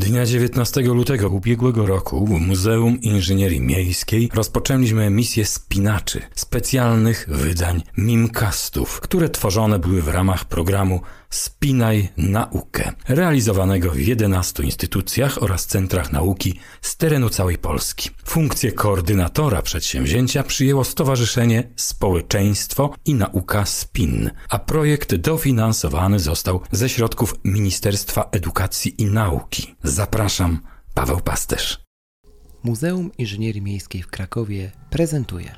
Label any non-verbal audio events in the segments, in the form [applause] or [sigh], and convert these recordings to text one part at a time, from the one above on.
Dnia 19 lutego ubiegłego roku w Muzeum Inżynierii Miejskiej rozpoczęliśmy emisję spinaczy, specjalnych wydań mimcastów, które tworzone były w ramach programu Spinaj Naukę, realizowanego w 11 instytucjach oraz centrach nauki z terenu całej Polski. Funkcję koordynatora przedsięwzięcia przyjęło Stowarzyszenie Społeczeństwo i Nauka SPIN, a projekt dofinansowany został ze środków Ministerstwa Edukacji i Nauki. Zapraszam, Paweł Pasterz. Muzeum Inżynierii Miejskiej w Krakowie prezentuje.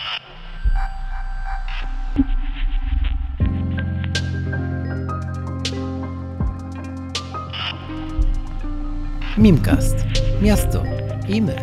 Mimcast. Miasto i my.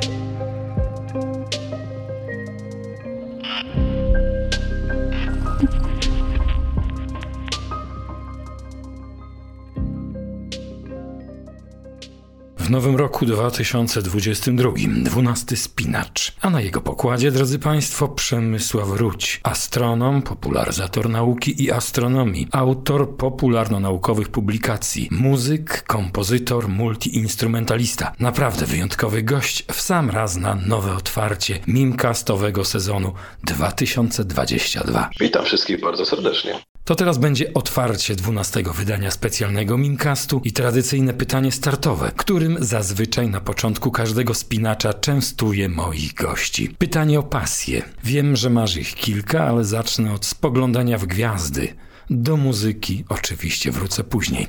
W nowym roku 2022 dwunasty spinacz, a na jego pokładzie, drodzy Państwo, Przemysław Ruć, astronom, popularyzator nauki i astronomii, autor popularno-naukowych publikacji, muzyk, kompozytor, multiinstrumentalista. Naprawdę wyjątkowy gość w sam raz na nowe otwarcie mimcastowego sezonu 2022. Witam wszystkich bardzo serdecznie. To teraz będzie otwarcie 12 wydania specjalnego Mimcastu i tradycyjne pytanie startowe, którym zazwyczaj na początku każdego spinacza częstuję moich gości. Pytanie o pasję. Wiem, że masz ich kilka, ale zacznę od spoglądania w gwiazdy. Do muzyki oczywiście wrócę później.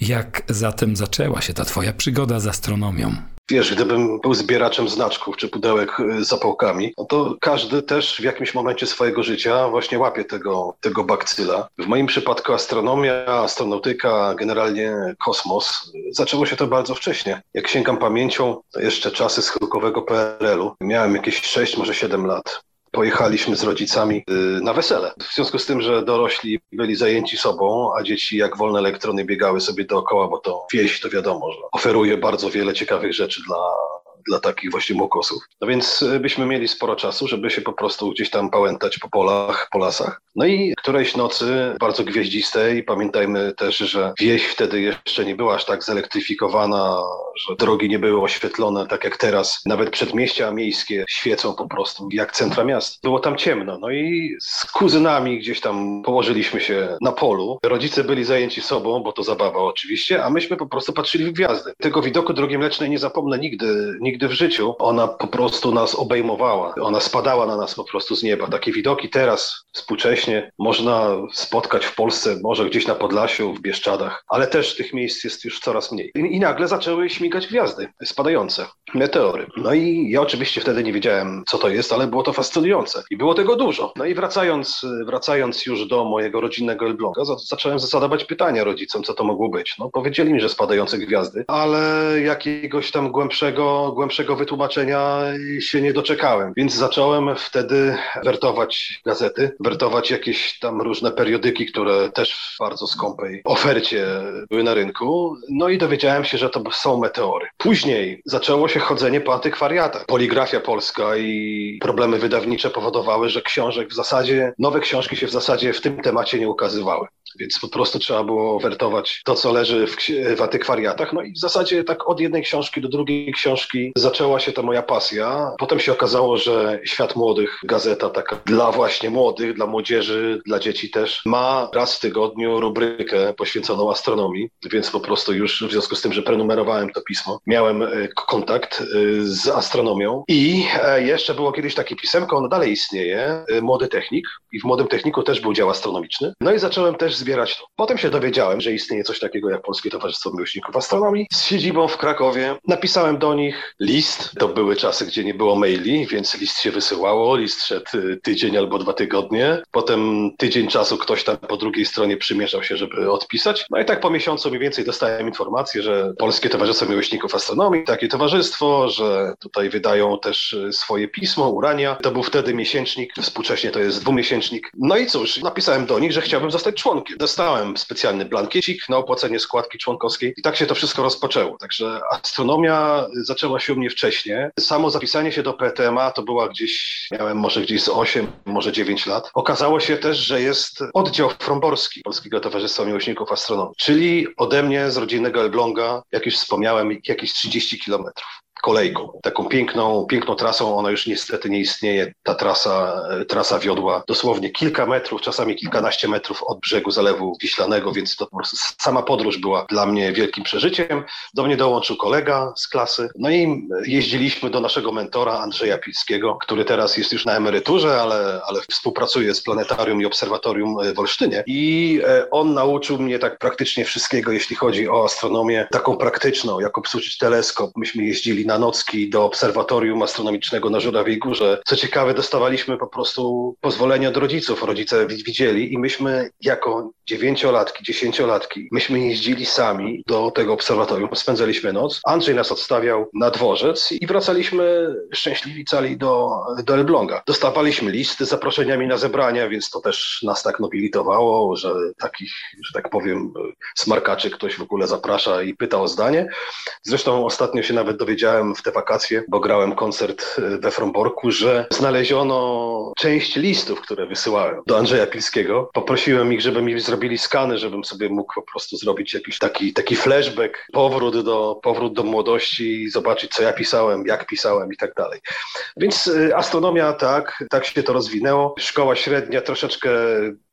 Jak zatem zaczęła się ta twoja przygoda z astronomią? Wiesz, gdybym był zbieraczem znaczków czy pudełek y, z zapałkami, no to każdy też w jakimś momencie swojego życia właśnie łapie tego, tego bakcyla. W moim przypadku astronomia, astronautyka, generalnie kosmos, zaczęło się to bardzo wcześnie. Jak sięgam pamięcią, to jeszcze czasy schyłkowego PRL-u. Miałem jakieś 6, może 7 lat pojechaliśmy z rodzicami y, na wesele. W związku z tym, że dorośli byli zajęci sobą, a dzieci jak wolne elektrony biegały sobie dookoła, bo to wieś, to wiadomo, że oferuje bardzo wiele ciekawych rzeczy dla dla takich właśnie mokosów. No więc y, byśmy mieli sporo czasu, żeby się po prostu gdzieś tam pałętać po polach, po lasach. No i którejś nocy, bardzo gwieździstej, pamiętajmy też, że wieś wtedy jeszcze nie była aż tak zelektryfikowana, że drogi nie były oświetlone tak jak teraz. Nawet przedmieścia miejskie świecą po prostu jak centra miast. Było tam ciemno. No i z kuzynami gdzieś tam położyliśmy się na polu. Rodzice byli zajęci sobą, bo to zabawa oczywiście, a myśmy po prostu patrzyli w gwiazdy. Tego widoku drogi mlecznej nie zapomnę nigdy, nigdy nigdy w życiu. Ona po prostu nas obejmowała. Ona spadała na nas po prostu z nieba. Takie widoki teraz współcześnie można spotkać w Polsce, może gdzieś na Podlasiu, w Bieszczadach, ale też tych miejsc jest już coraz mniej. I, i nagle zaczęły śmigać gwiazdy spadające, meteory. No i ja oczywiście wtedy nie wiedziałem, co to jest, ale było to fascynujące i było tego dużo. No i wracając, wracając już do mojego rodzinnego Elbląga, zacząłem zadawać pytania rodzicom, co to mogło być. No powiedzieli mi, że spadające gwiazdy, ale jakiegoś tam głębszego, głębszego wytłumaczenia się nie doczekałem, więc zacząłem wtedy wertować gazety, wertować jakieś tam różne periodyki, które też w bardzo skąpej ofercie były na rynku, no i dowiedziałem się, że to są meteory. Później zaczęło się chodzenie po antykwariatach. Poligrafia polska i problemy wydawnicze powodowały, że książek w zasadzie, nowe książki się w zasadzie w tym temacie nie ukazywały więc po prostu trzeba było wertować to, co leży w, w antykwariatach. No i w zasadzie tak od jednej książki do drugiej książki zaczęła się ta moja pasja. Potem się okazało, że Świat Młodych, gazeta taka dla właśnie młodych, dla młodzieży, dla dzieci też, ma raz w tygodniu rubrykę poświęconą astronomii, więc po prostu już w związku z tym, że prenumerowałem to pismo, miałem e, kontakt e, z astronomią i e, jeszcze było kiedyś takie pisemko, ono dalej istnieje, Młody Technik i w Młodym Techniku też był dział astronomiczny. No i zacząłem też zbierać to. Potem się dowiedziałem, że istnieje coś takiego jak Polskie Towarzystwo Miłośników Astronomii z siedzibą w Krakowie. Napisałem do nich list. To były czasy, gdzie nie było maili, więc list się wysyłało. List szedł y, tydzień albo dwa tygodnie. Potem tydzień czasu ktoś tam po drugiej stronie przymierzał się, żeby odpisać. No i tak po miesiącu mniej więcej dostałem informację, że Polskie Towarzystwo Miłośników Astronomii, takie towarzystwo, że tutaj wydają też y, swoje pismo, Urania. To był wtedy miesięcznik, współcześnie to jest dwumiesięcznik. No i cóż, napisałem do nich, że chciałbym zostać członkiem Dostałem specjalny blankiecik na opłacenie składki członkowskiej i tak się to wszystko rozpoczęło. Także astronomia zaczęła się u mnie wcześniej. Samo zapisanie się do PTMA to była gdzieś, miałem może gdzieś z 8, może 9 lat. Okazało się też, że jest oddział fromborski Polskiego Towarzystwa Miłośników Astronomii, czyli ode mnie z rodzinnego Elbląga, jak już wspomniałem, jakieś 30 kilometrów kolejką. Taką piękną, piękną trasą, ona już niestety nie istnieje. Ta trasa, e, trasa wiodła dosłownie kilka metrów, czasami kilkanaście metrów od brzegu Zalewu Wiślanego, więc to po prostu sama podróż była dla mnie wielkim przeżyciem. Do mnie dołączył kolega z klasy, no i jeździliśmy do naszego mentora Andrzeja Pilskiego, który teraz jest już na emeryturze, ale, ale współpracuje z Planetarium i Obserwatorium w Olsztynie i e, on nauczył mnie tak praktycznie wszystkiego, jeśli chodzi o astronomię, taką praktyczną, jak obsłużyć teleskop. Myśmy jeździli na na nocki do obserwatorium astronomicznego na Żurawiej Górze. Co ciekawe, dostawaliśmy po prostu pozwolenie od rodziców. Rodzice widzieli i myśmy jako dziewięciolatki, dziesięciolatki, myśmy jeździli sami do tego obserwatorium, spędzaliśmy noc. Andrzej nas odstawiał na dworzec i wracaliśmy szczęśliwi cali do, do Elbląga. Dostawaliśmy listy z zaproszeniami na zebrania, więc to też nas tak nobilitowało, że takich, że tak powiem, smarkaczy ktoś w ogóle zaprasza i pyta o zdanie. Zresztą ostatnio się nawet dowiedziałem, w te wakacje, bo grałem koncert e, we Fromborku, że znaleziono część listów, które wysyłałem do Andrzeja Pilskiego. Poprosiłem ich, żeby mi zrobili skany, żebym sobie mógł po prostu zrobić jakiś taki, taki flashback, powrót do, powrót do młodości i zobaczyć, co ja pisałem, jak pisałem i tak dalej. Więc e, astronomia tak, tak się to rozwinęło. Szkoła średnia troszeczkę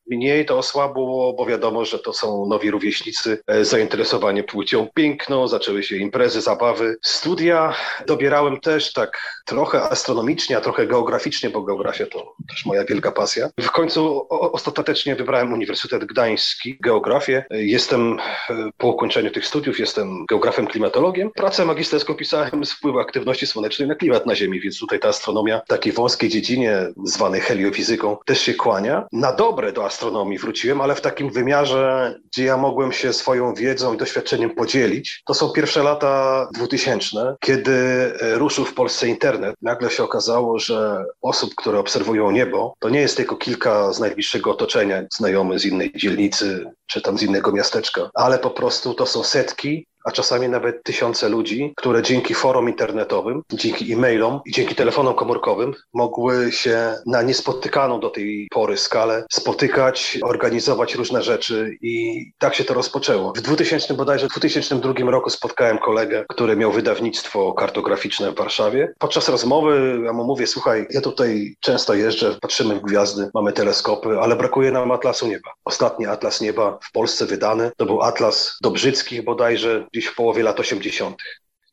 Mniej to osłabło, bo wiadomo, że to są nowi rówieśnicy, e, zainteresowanie płcią piękną, zaczęły się imprezy, zabawy. Studia dobierałem też tak trochę astronomicznie, a trochę geograficznie, bo geografia to też moja wielka pasja. W końcu ostatecznie wybrałem Uniwersytet Gdański, geografię. Jestem e, po ukończeniu tych studiów, jestem geografem klimatologiem. Pracę magisterską pisałem z wpływu aktywności słonecznej na klimat na Ziemi, więc tutaj ta astronomia w takiej wąskiej dziedzinie zwanej heliofizyką też się kłania. Na dobre do astronomii astronomii wróciłem, ale w takim wymiarze, gdzie ja mogłem się swoją wiedzą i doświadczeniem podzielić. To są pierwsze lata 2000, kiedy e, ruszył w Polsce internet. Nagle się okazało, że osób, które obserwują niebo, to nie jest tylko kilka z najbliższego otoczenia, znajomych z innej dzielnicy czy tam z innego miasteczka, ale po prostu to są setki a czasami nawet tysiące ludzi, które dzięki forum internetowym, dzięki e-mailom i dzięki telefonom komórkowym mogły się na niespotykaną do tej pory skalę spotykać, organizować różne rzeczy i tak się to rozpoczęło. W 2000 bodajże 2002 roku spotkałem kolegę, który miał wydawnictwo kartograficzne w Warszawie. Podczas rozmowy ja mu mówię, słuchaj, ja tutaj często jeżdżę, patrzymy w gwiazdy, mamy teleskopy, ale brakuje nam atlasu nieba. Ostatni atlas nieba w Polsce wydany to był atlas Dobrzyckich bodajże, gdzieś w połowie lat 80.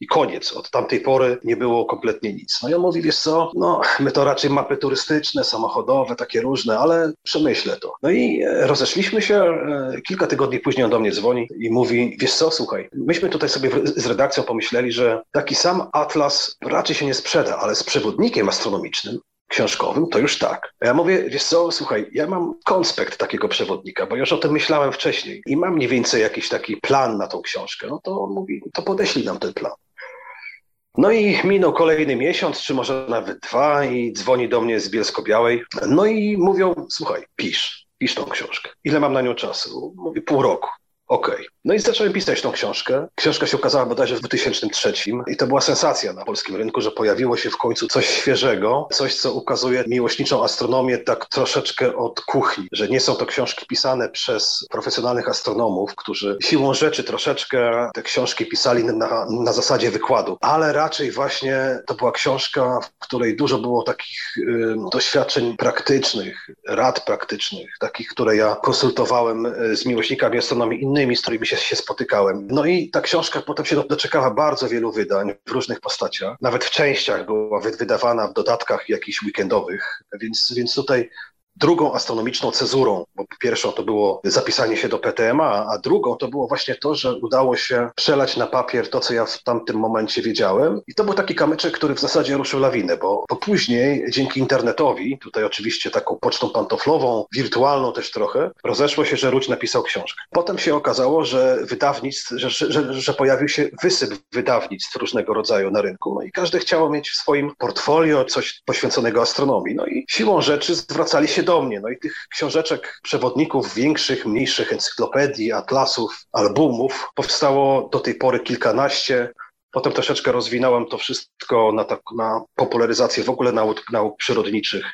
I koniec. Od tamtej pory nie było kompletnie nic. No i on mówi, wiesz co, no my to raczej mapy turystyczne, samochodowe, takie różne, ale przemyślę to. No i e, rozeszliśmy się, e, kilka tygodni później on do mnie dzwoni i mówi, wiesz co, słuchaj, myśmy tutaj sobie z redakcją pomyśleli, że taki sam atlas raczej się nie sprzeda, ale z przewodnikiem astronomicznym książkowym, to już tak. Ja mówię, wiesz co, słuchaj, ja mam konspekt takiego przewodnika, bo już o tym myślałem wcześniej i mam mniej więcej jakiś taki plan na tą książkę. No to mówi, to podeślij nam ten plan. No i minął kolejny miesiąc, czy może nawet dwa i dzwoni do mnie z Bielsko-Białej. No i mówią, słuchaj, pisz, pisz tą książkę. Ile mam na nią czasu? Mówię, pół roku. Okej. Okay. No i zacząłem pisać tą książkę. Książka się ukazała bodajże w 2003 i to była sensacja na polskim rynku, że pojawiło się w końcu coś świeżego, coś, co ukazuje miłośniczą astronomię tak troszeczkę od kuchni, że nie są to książki pisane przez profesjonalnych astronomów, którzy siłą rzeczy troszeczkę te książki pisali na, na zasadzie wykładu, ale raczej właśnie to była książka, w której dużo było takich y, doświadczeń praktycznych, rad praktycznych, takich, które ja konsultowałem y, z miłośnikami astronomii innymi, z którymi się się spotykałem. No i ta książka potem się doczekała bardzo wielu wydań w różnych postaciach. Nawet w częściach była wydawana w dodatkach jakichś weekendowych, więc, więc tutaj drugą astronomiczną cezurą, bo pierwszą to było zapisanie się do PTMA, a drugą to było właśnie to, że udało się przelać na papier to, co ja w tamtym momencie wiedziałem. I to był taki kamyczek, który w zasadzie ruszył lawinę, bo, bo później dzięki internetowi, tutaj oczywiście taką pocztą pantoflową, wirtualną też trochę, rozeszło się, że Ruć napisał książkę. Potem się okazało, że wydawnictw, że, że, że pojawił się wysyp wydawnictw różnego rodzaju na rynku, no i każdy chciał mieć w swoim portfolio coś poświęconego astronomii. No i siłą rzeczy zwracali się do mnie. No i tych książeczek, przewodników większych, mniejszych, encyklopedii, atlasów, albumów powstało do tej pory kilkanaście. Potem troszeczkę rozwinąłem to wszystko na, tak, na popularyzację w ogóle nauk, nauk przyrodniczych.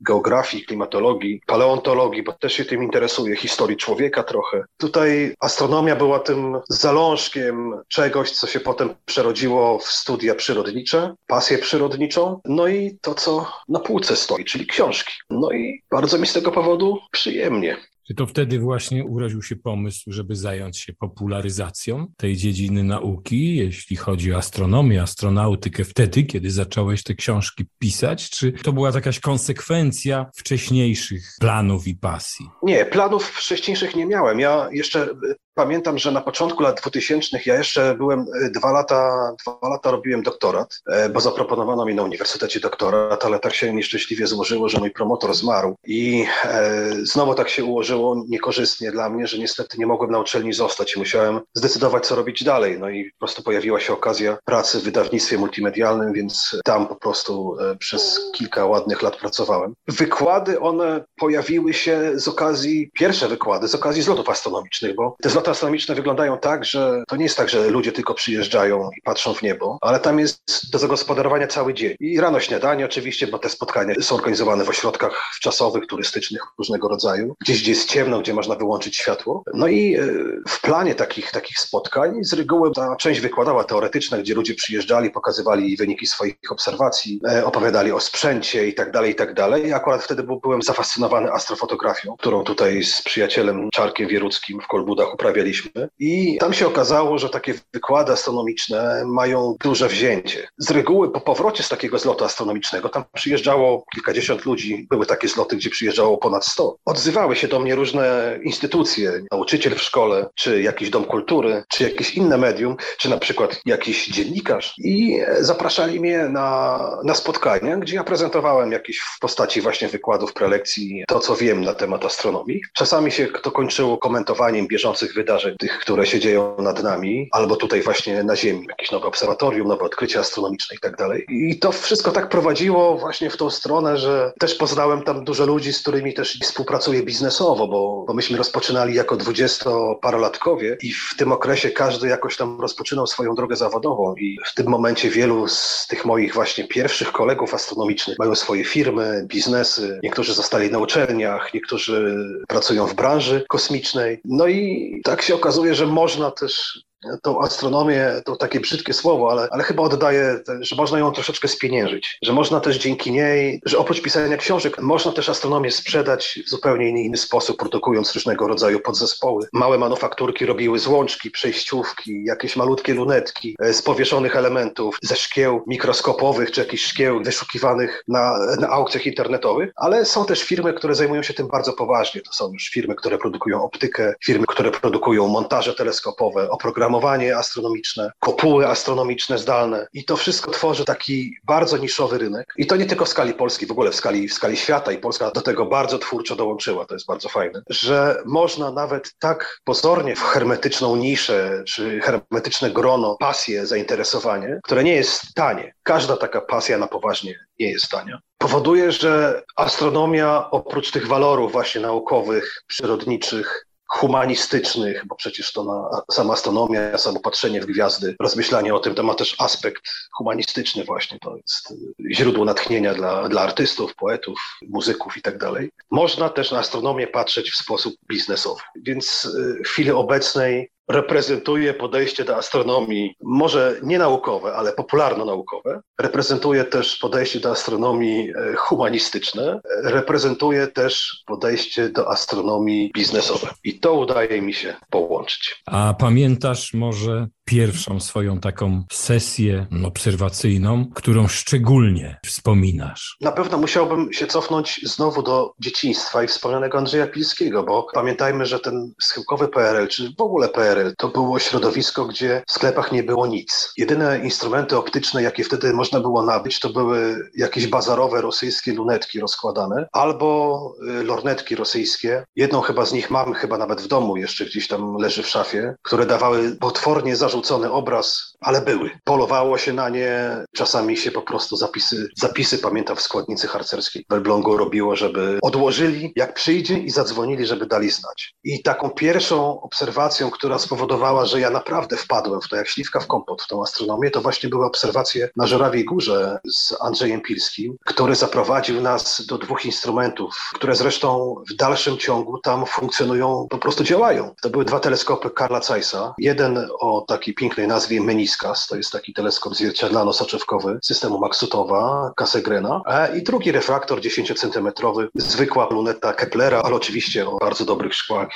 Geografii, klimatologii, paleontologii, bo też się tym interesuję, historii człowieka trochę. Tutaj astronomia była tym zalążkiem czegoś, co się potem przerodziło w studia przyrodnicze, pasję przyrodniczą, no i to, co na półce stoi, czyli książki. No i bardzo mi z tego powodu przyjemnie. Czy to wtedy właśnie urodził się pomysł, żeby zająć się popularyzacją tej dziedziny nauki, jeśli chodzi o astronomię, astronautykę, wtedy, kiedy zacząłeś te książki pisać? Czy to była jakaś konsekwencja wcześniejszych planów i pasji? Nie, planów wcześniejszych nie miałem. Ja jeszcze Pamiętam, że na początku lat 2000 ja jeszcze byłem e, dwa lata, dwa lata robiłem doktorat, e, bo zaproponowano mi na uniwersytecie doktorat, ale tak się nieszczęśliwie złożyło, że mój promotor zmarł i e, znowu tak się ułożyło niekorzystnie dla mnie, że niestety nie mogłem na uczelni zostać i musiałem zdecydować, co robić dalej. No i po prostu pojawiła się okazja pracy w wydawnictwie multimedialnym, więc tam po prostu przez kilka ładnych lat pracowałem. Wykłady one pojawiły się z okazji, pierwsze wykłady z okazji zlotów astronomicznych, bo te zloty astronomiczne wyglądają tak, że to nie jest tak, że ludzie tylko przyjeżdżają i patrzą w niebo, ale tam jest do zagospodarowania cały dzień. I rano śniadanie oczywiście, bo te spotkania są organizowane w ośrodkach wczasowych, turystycznych różnego rodzaju, gdzieś gdzie jest ciemno, gdzie można wyłączyć światło. No i e, w planie takich, takich spotkań z reguły ta część wykładała teoretyczna, gdzie ludzie przyjeżdżali, pokazywali wyniki swoich obserwacji, e, opowiadali o sprzęcie i tak dalej, i tak dalej. I akurat wtedy byłem zafascynowany astrofotografią, którą tutaj z przyjacielem Czarkiem Wieruckim w Kolbudach uprawiałem rozmawialiśmy i tam się okazało, że takie wykłady astronomiczne mają duże wzięcie. Z reguły po powrocie z takiego zlotu astronomicznego, tam przyjeżdżało kilkadziesiąt ludzi, były takie zloty, gdzie przyjeżdżało ponad sto. Odzywały się do mnie różne instytucje, nauczyciel w szkole, czy jakiś dom kultury, czy jakieś inne medium, czy na przykład jakiś dziennikarz i zapraszali mnie na, na spotkania, gdzie ja prezentowałem jakieś w postaci właśnie wykładów, prelekcji, to co wiem na temat astronomii. Czasami się to kończyło komentowaniem bieżących wydarzeń, tych, które się dzieją nad nami, albo tutaj właśnie na Ziemi, jakieś nowe obserwatorium, nowe odkrycia astronomiczne i tak dalej. I to wszystko tak prowadziło właśnie w tą stronę, że też poznałem tam dużo ludzi, z którymi też współpracuję biznesowo, bo, bo myśmy rozpoczynali jako dwudziestoparolatkowie i w tym okresie każdy jakoś tam rozpoczynał swoją drogę zawodową i w tym momencie wielu z tych moich właśnie pierwszych kolegów astronomicznych mają swoje firmy, biznesy, niektórzy zostali na uczelniach, niektórzy pracują w branży kosmicznej. No i tak się okazuje, że można też tą astronomię, to takie brzydkie słowo, ale, ale chyba oddaje, że można ją troszeczkę spieniężyć, że można też dzięki niej, że oprócz pisania książek, można też astronomię sprzedać w zupełnie inny sposób, produkując różnego rodzaju podzespoły. Małe manufakturki robiły złączki, przejściówki, jakieś malutkie lunetki e, z powieszonych elementów, ze szkieł mikroskopowych, czy jakichś szkieł wyszukiwanych na, na aukcjach internetowych, ale są też firmy, które zajmują się tym bardzo poważnie. To są już firmy, które produkują optykę, firmy, które produkują montaże teleskopowe, oprogramowanie oprogramowanie astronomiczne, kopuły astronomiczne zdalne i to wszystko tworzy taki bardzo niszowy rynek. I to nie tylko w skali Polski, w ogóle w skali, w skali świata i Polska do tego bardzo twórczo dołączyła, to jest bardzo fajne, że można nawet tak pozornie w hermetyczną niszę czy hermetyczne grono, pasję, zainteresowanie, które nie jest tanie. Każda taka pasja na poważnie nie jest tania powoduje, że astronomia oprócz tych walorów właśnie naukowych, przyrodniczych, humanistycznych, bo przecież to na, sama astronomia, samo patrzenie w gwiazdy, rozmyślanie o tym, to ma też aspekt humanistyczny właśnie, to jest źródło natchnienia dla, dla artystów, poetów, muzyków i tak dalej. Można też na astronomię patrzeć w sposób biznesowy, więc y, w chwili obecnej reprezentuje podejście do astronomii, może nie naukowe, ale popularno-naukowe. Reprezentuje też podejście do astronomii e, humanistyczne. Reprezentuje też podejście do astronomii biznesowe. I to udaje mi się połączyć. A pamiętasz może pierwszą swoją taką sesję obserwacyjną, którą szczególnie wspominasz? Na pewno musiałbym się cofnąć znowu do dzieciństwa i wspomnianego Andrzeja Pilskiego, bo pamiętajmy, że ten schyłkowy PRL, czy w ogóle PRL, to było środowisko, gdzie w sklepach nie było nic. Jedyne instrumenty optyczne, jakie wtedy można było nabyć, to były jakieś bazarowe rosyjskie lunetki rozkładane albo y, lornetki rosyjskie. Jedną chyba z nich mam chyba nawet w domu, jeszcze gdzieś tam leży w szafie, które dawały potwornie zarzut narzucony obraz, ale były. Polowało się na nie, czasami się po prostu zapisy, zapisy pamiętam w składnicy harcerskiej w Elblągu robiło, żeby odłożyli jak przyjdzie i zadzwonili, żeby dali znać. I taką pierwszą obserwacją, która spowodowała, że ja naprawdę wpadłem w to jak śliwka w kompot, w tą astronomię, to właśnie były obserwacje na Żurawiej Górze z Andrzejem Pilskim, który zaprowadził nas do dwóch instrumentów, które zresztą w dalszym ciągu tam funkcjonują, po prostu działają. To były dwa teleskopy Karla Zeissa. Jeden o takiej pięknej nazwie Meniskas, to jest taki teleskop zwierciadlano-soczewkowy systemu Maxutowa, Cassegrena, i drugi refraktor 10-centymetrowy, zwykła luneta Keplera, ale oczywiście o bardzo dobrych szkłach,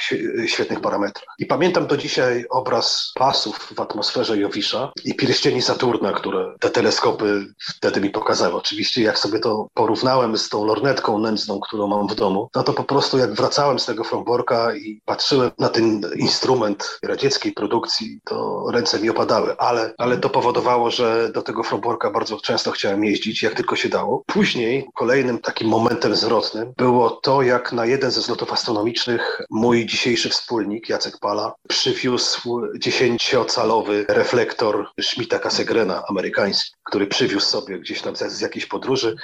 świetnych parametrach. I pamiętam do dzisiaj obraz pasów w atmosferze Jowisza i pierścieni Saturna, które te teleskopy wtedy mi pokazały. Oczywiście jak sobie to porównałem z tą lornetką nędzną, którą mam w domu, no to po prostu jak wracałem z tego Fromborka i patrzyłem na ten instrument radzieckiej produkcji, to ręce mi opadały, ale, ale to powodowało, że do tego Fromborka bardzo często chciałem jeździć, jak tylko się dało. Później kolejnym takim momentem zwrotnym było to, jak na jeden ze zlotów astronomicznych mój dzisiejszy wspólnik, Jacek Pala, przywiózł dziesięciocalowy reflektor Schmidta Cassegrena amerykański, który przywiózł sobie gdzieś tam z, z jakiejś podróży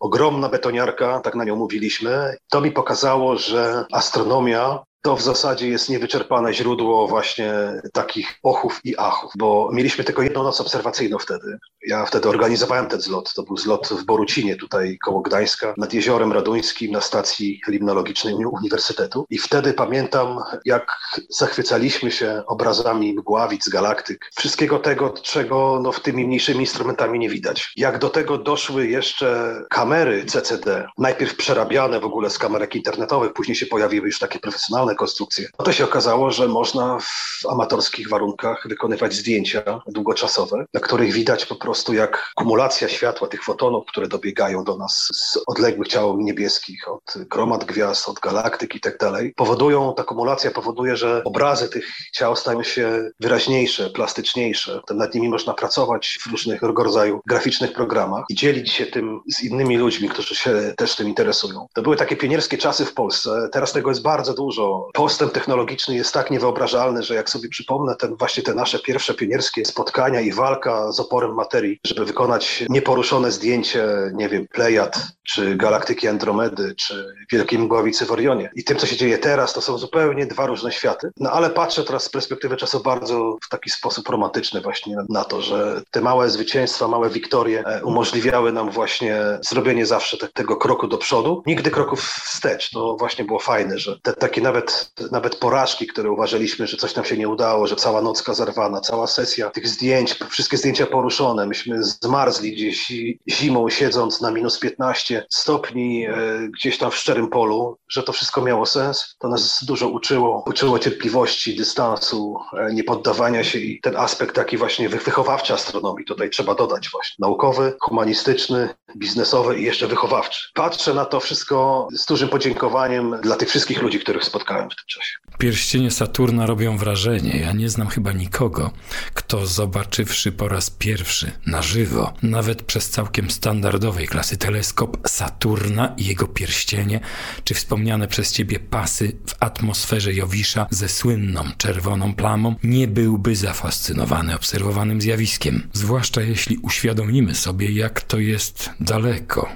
ogromna betoniarka, tak na nią mówiliśmy. To mi pokazało, że astronomia to w zasadzie jest niewyczerpane źródło właśnie takich ochów i achów, bo mieliśmy tylko jedną noc obserwacyjną wtedy. Ja wtedy organizowałem ten zlot. To był zlot w Borucinie, tutaj koło Gdańska, nad Jeziorem Raduńskim, na stacji limnologicznej Uniwersytetu. I wtedy pamiętam, jak zachwycaliśmy się obrazami mgławic, galaktyk, wszystkiego tego, czego no, w tymi mniejszymi instrumentami nie widać. Jak do tego doszły jeszcze kamery CCD, najpierw przerabiane w ogóle z kamerek internetowych, później się pojawiły już takie profesjonalne konstrukcje. No to się okazało, że można w amatorskich warunkach wykonywać zdjęcia długoczasowe, na których widać po prostu jak kumulacja światła, tych fotonów, które dobiegają do nas z odległych ciał niebieskich, od gromad gwiazd, od galaktyk i tak dalej, powodują, ta kumulacja powoduje, że obrazy tych ciał stają się wyraźniejsze, plastyczniejsze. Nad nimi można pracować w różnego rodzaju graficznych programach i dzielić się tym z innymi ludźmi, którzy się też tym interesują. To były takie pionierskie czasy w Polsce. Teraz tego jest bardzo dużo postęp technologiczny jest tak niewyobrażalny, że jak sobie przypomnę ten, właśnie te nasze pierwsze pionierskie spotkania i walka z oporem materii, żeby wykonać nieporuszone zdjęcie, nie wiem, Plejad, czy galaktyki Andromedy, czy Wielkiej Mgławicy w Orionie. I tym, co się dzieje teraz, to są zupełnie dwa różne światy. No ale patrzę teraz z perspektywy czasu bardzo w taki sposób romantyczny właśnie na to, że te małe zwycięstwa, małe wiktorie e, umożliwiały nam właśnie zrobienie zawsze te, tego kroku do przodu, nigdy kroków wstecz. To właśnie było fajne, że te takie nawet nawet, porażki, które uważaliśmy, że coś nam się nie udało, że cała nocka zarwana, cała sesja tych zdjęć, wszystkie zdjęcia poruszone. Myśmy zmarzli gdzieś zimą, siedząc na minus 15 stopni e, gdzieś tam w szczerym polu, że to wszystko miało sens. To nas dużo uczyło. Uczyło cierpliwości, dystansu, e, niepoddawania się i ten aspekt taki właśnie wychowawczy astronomii tutaj trzeba dodać właśnie. Naukowy, humanistyczny, biznesowy i jeszcze wychowawczy. Patrzę na to wszystko z dużym podziękowaniem dla tych wszystkich ludzi, których spotkałem w tym czasie. Pierścienie Saturna robią wrażenie. Ja nie znam chyba nikogo, kto zobaczywszy po raz pierwszy na żywo, nawet przez całkiem standardowej klasy teleskop Saturna i jego pierścienie, czy wspomniane przez ciebie pasy w atmosferze Jowisza ze słynną czerwoną plamą, nie byłby zafascynowany obserwowanym zjawiskiem. Zwłaszcza jeśli uświadomimy sobie, jak to jest daleko,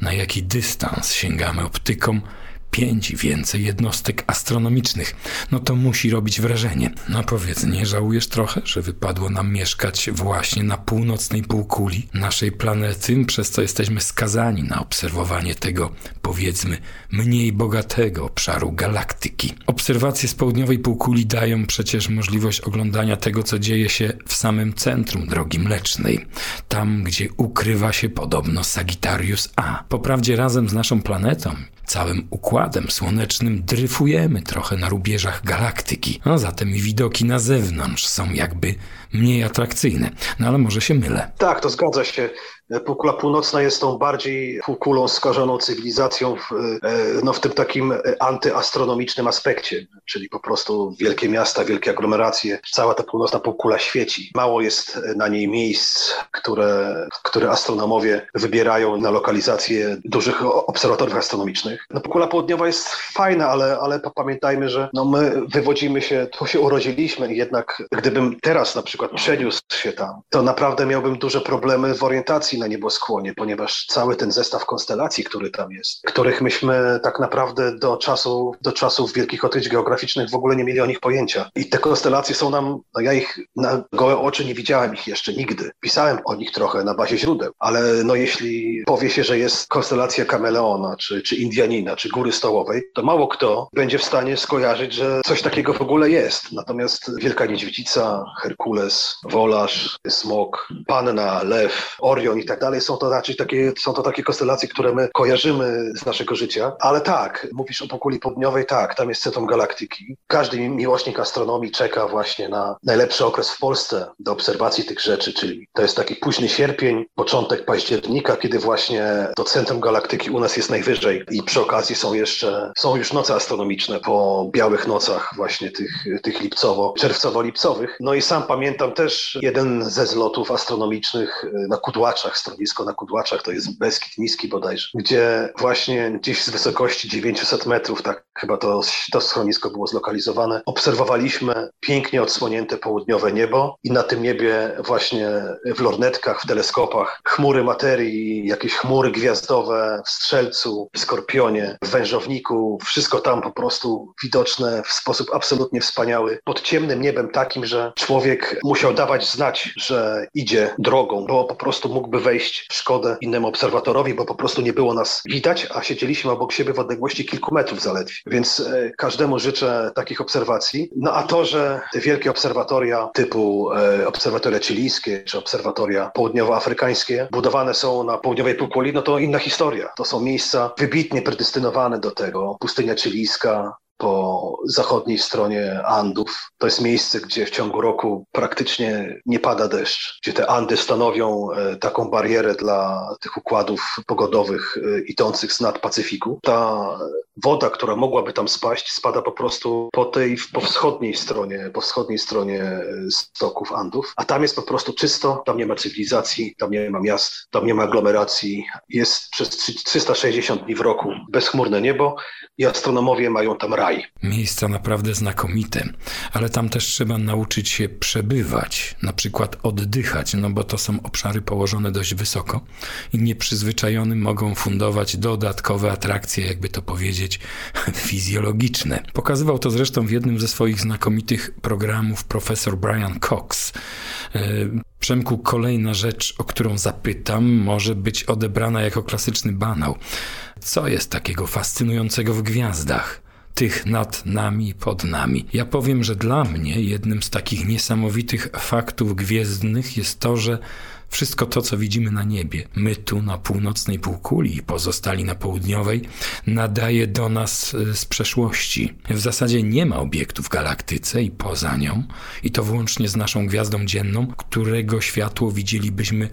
na jaki dystans sięgamy optyką, pięć i więcej jednostek astronomicznych. No to musi robić wrażenie. No powiedz, nie żałujesz trochę, że wypadło nam mieszkać właśnie na północnej półkuli naszej planety, przez co jesteśmy skazani na obserwowanie tego, powiedzmy, mniej bogatego obszaru galaktyki. Obserwacje z południowej półkuli dają przecież możliwość oglądania tego, co dzieje się w samym centrum drogi mlecznej, tam gdzie ukrywa się podobno Sagittarius A. Poprawdzie razem z naszą planetą całym układem słonecznym dryfujemy trochę na rubieżach galaktyki, a zatem widoki na zewnątrz są jakby mniej atrakcyjne. No ale może się mylę. Tak, to zgadza się. Półkula północna jest tą bardziej półkulą skażoną cywilizacją w, e, no, w tym takim antyastronomicznym aspekcie, czyli po prostu wielkie miasta, wielkie aglomeracje, cała ta północna półkula świeci. Mało jest na niej miejsc, które, które astronomowie wybierają na lokalizację dużych obserwatoriów astronomicznych. No, kula południowa jest fajna, ale, ale pamiętajmy, że no, my wywodzimy się, tu się urodziliśmy i jednak gdybym teraz na przykład przeniósł się tam, to naprawdę miałbym duże problemy w orientacji na nieboskłonie, ponieważ cały ten zestaw konstelacji, który tam jest, których myśmy tak naprawdę do czasu, do czasów wielkich odkryć geograficznych w ogóle nie mieli o nich pojęcia. I te konstelacje są nam, no ja ich na gołe oczy nie widziałem ich jeszcze nigdy. Pisałem o nich trochę na bazie źródeł, ale no jeśli powie się, że jest konstelacja Kameleona, czy, czy Indianina, czy Góry Stołowej, to mało kto będzie w stanie skojarzyć, że coś takiego w ogóle jest. Natomiast Wielka Niedźwiedzica, Herkules, Wolarz, Smok, Panna, Lew, Orion i tak dalej są to raczej takie, są to takie konstelacje, które my kojarzymy z naszego życia. Ale tak, mówisz o pokuli południowej, tak, tam jest centrum galaktyki. Każdy miłośnik astronomii czeka właśnie na najlepszy okres w Polsce do obserwacji tych rzeczy, czyli to jest taki późny sierpień, początek października, kiedy właśnie to centrum galaktyki u nas jest najwyżej i przy okazji są jeszcze, są już noce astronomiczne po białych nocach właśnie tych, tych lipcowo, czerwcowo-lipcowych. No i sam pamiętam też jeden ze zlotów astronomicznych na Kudłaczach, stanowisko na Kudłaczach, to jest Beskid Niski bodajże, gdzie właśnie gdzieś z wysokości 900 metrów, tak chyba to, to schronisko było zlokalizowane, obserwowaliśmy pięknie odsłonięte południowe niebo i na tym niebie właśnie w lornetkach, w teleskopach chmury materii, jakieś chmury gwiazdowe w Strzelcu, w Skorpionie, w Wężowniku, wszystko tam po prostu widoczne w sposób absolutnie wspaniały, pod ciemnym niebem takim, że człowiek musiał dawać znać, że idzie drogą, bo po prostu mógłby wejść w szkodę innemu obserwatorowi, bo po prostu nie było nas widać, a siedzieliśmy obok siebie w odległości kilku metrów zaledwie. Więc e, każdemu życzę takich obserwacji. No a to, że te wielkie obserwatoria typu e, obserwatoria chilijskie czy obserwatoria południowoafrykańskie budowane są na południowej półkuli, no to inna historia. To są miejsca wybitnie predestynowane do tego. Pustynia chilijska, po zachodniej stronie Andów. To jest miejsce, gdzie w ciągu roku praktycznie nie pada deszcz, gdzie te Andy stanowią e, taką barierę dla tych układów pogodowych e, idących z nad Pacyfiku. Ta woda, która mogłaby tam spaść, spada po prostu po tej, po wschodniej stronie, po wschodniej stronie e, stoków Andów, a tam jest po prostu czysto, tam nie ma cywilizacji, tam nie ma miast, tam nie ma aglomeracji, jest przez 360 dni w roku bezchmurne niebo i astronomowie mają tam raj kraj. Miejsca naprawdę znakomite, ale tam też trzeba nauczyć się przebywać, na przykład oddychać, no bo to są obszary położone dość wysoko i nieprzyzwyczajonym mogą fundować dodatkowe atrakcje, jakby to powiedzieć, [laughs] fizjologiczne. Pokazywał to zresztą w jednym ze swoich znakomitych programów profesor Brian Cox. E, Przemku, kolejna rzecz, o którą zapytam, może być odebrana jako klasyczny banał. Co jest takiego fascynującego w gwiazdach? Tych nad nami pod nami. Ja powiem, że dla mnie jednym z takich niesamowitych faktów gwiezdnych jest to, że wszystko to, co widzimy na niebie, my tu na północnej półkuli i pozostali na południowej, nadaje do nas e, z przeszłości. W zasadzie nie ma obiektu w galaktyce i poza nią, i to wyłącznie z naszą gwiazdą dzienną, którego światło widzielibyśmy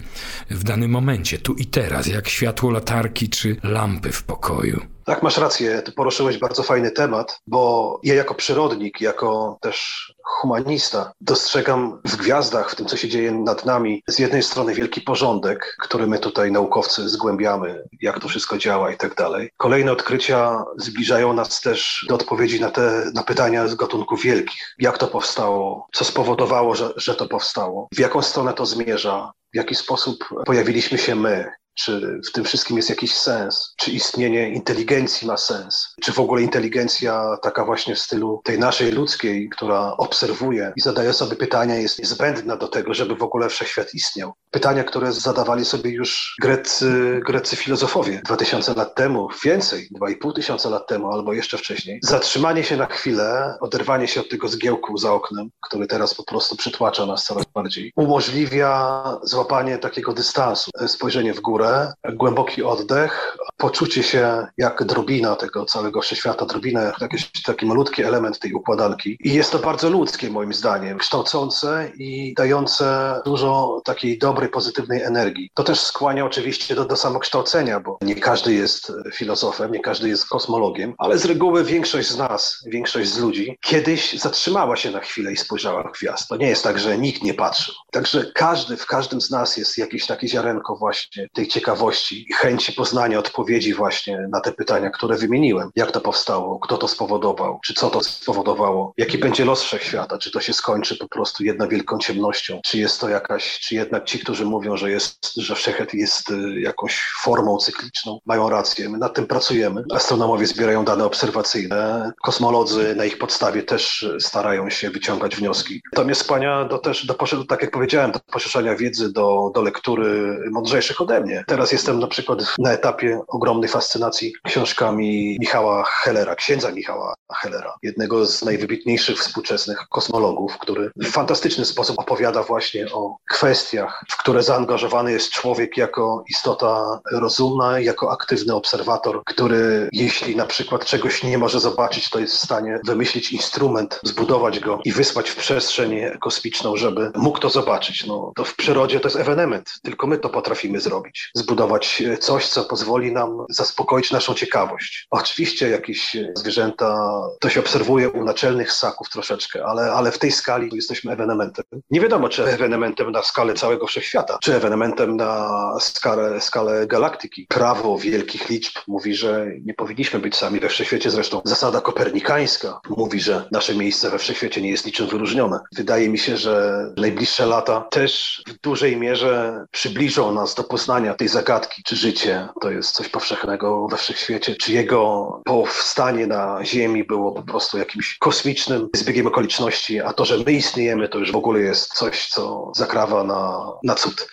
w danym momencie, tu i teraz, jak światło latarki czy lampy w pokoju. Tak, masz rację. Ty poruszyłeś bardzo fajny temat, bo ja jako przyrodnik, jako też humanista dostrzegam w gwiazdach, w tym, co się dzieje nad nami, z jednej strony wielki porządek, który my tutaj naukowcy zgłębiamy, jak to wszystko działa i tak dalej. Kolejne odkrycia zbliżają nas też do odpowiedzi na te na pytania z gatunku wielkich. Jak to powstało? Co spowodowało, że, że to powstało? W jaką stronę to zmierza? W jaki sposób pojawiliśmy się my? Czy w tym wszystkim jest jakiś sens? Czy istnienie inteligencji ma sens? Czy w ogóle inteligencja taka właśnie w stylu tej naszej ludzkiej, która obserwuje i zadaje sobie pytania, jest niezbędna do tego, żeby w ogóle wszechświat istniał? Pytania, które zadawali sobie już grecy, filozofowie 2000 lat temu, więcej, 2,5 tysiąca lat temu albo jeszcze wcześniej. Zatrzymanie się na chwilę, oderwanie się od tego zgiełku za oknem, który teraz po prostu przytłacza nas coraz bardziej, umożliwia złapanie takiego dystansu, spojrzenie w górę, głęboki oddech, poczucie się jak drobina tego całego wszechświata, drobina, jakiś taki malutki element tej układanki. I jest to bardzo ludzkie moim zdaniem, kształcące i dające dużo takiej dobrej, pozytywnej energii. To też skłania oczywiście do, do samokształcenia, bo nie każdy jest filozofem, nie każdy jest kosmologiem, ale z reguły większość z nas, większość z ludzi kiedyś zatrzymała się na chwilę i spojrzała w gwiazd. To nie jest tak, że nikt nie patrzył. Także każdy, w każdym z nas jest jakieś takie ziarenko właśnie tej ciekawości i chęci poznania odpowiedzi właśnie na te pytania, które wymieniłem. Jak to powstało, kto to spowodował, czy co to spowodowało, jaki będzie los wszechświata, czy to się skończy po prostu jedną wielką ciemnością, czy jest to jakaś, czy jednak ci, którzy mówią, że jest, że wszechświat jest y, jakąś formą cykliczną, mają rację. My nad tym pracujemy. Astronomowie zbierają dane obserwacyjne, kosmolodzy na ich podstawie też starają się wyciągać wnioski. Natomiast Pania do, też do, tak jak powiedziałem, do poszerzania wiedzy, do, do lektury mądrzejszych ode mnie. Teraz jestem na przykład na etapie ogromnej fascynacji książkami Michała Hellera, księdza Michała Hellera, jednego z najwybitniejszych współczesnych kosmologów, który w fantastyczny sposób opowiada właśnie o kwestiach, w które zaangażowany jest człowiek jako istota rozumna, jako aktywny obserwator, który jeśli na przykład czegoś nie może zobaczyć, to jest w stanie wymyślić instrument, zbudować go i wysłać w przestrzeń kosmiczną, żeby mógł to zobaczyć. No, to w przyrodzie to jest ewenement, tylko my to potrafimy zrobić. Zbudować coś, co pozwoli nam zaspokoić naszą ciekawość. Oczywiście jakieś zwierzęta, to się obserwuje u naczelnych ssaków troszeczkę, ale, ale w tej skali jesteśmy ewenementem. Nie wiadomo, czy ewenementem na skalę całego wszechświata, czy ewenementem na skalę, skalę galaktyki. Prawo wielkich liczb mówi, że nie powinniśmy być sami we wszechświecie. Zresztą zasada kopernikańska mówi, że nasze miejsce we wszechświecie nie jest niczym wyróżnione. Wydaje mi się, że najbliższe lata też w dużej mierze przybliżą nas do poznania tej zagadki, czy życie to jest coś powszechnego we wszechświecie, czy jego powstanie na Ziemi było po prostu jakimś kosmicznym zbiegiem okoliczności, a to, że my istniejemy, to już w ogóle jest coś, co zakrawa na, na cud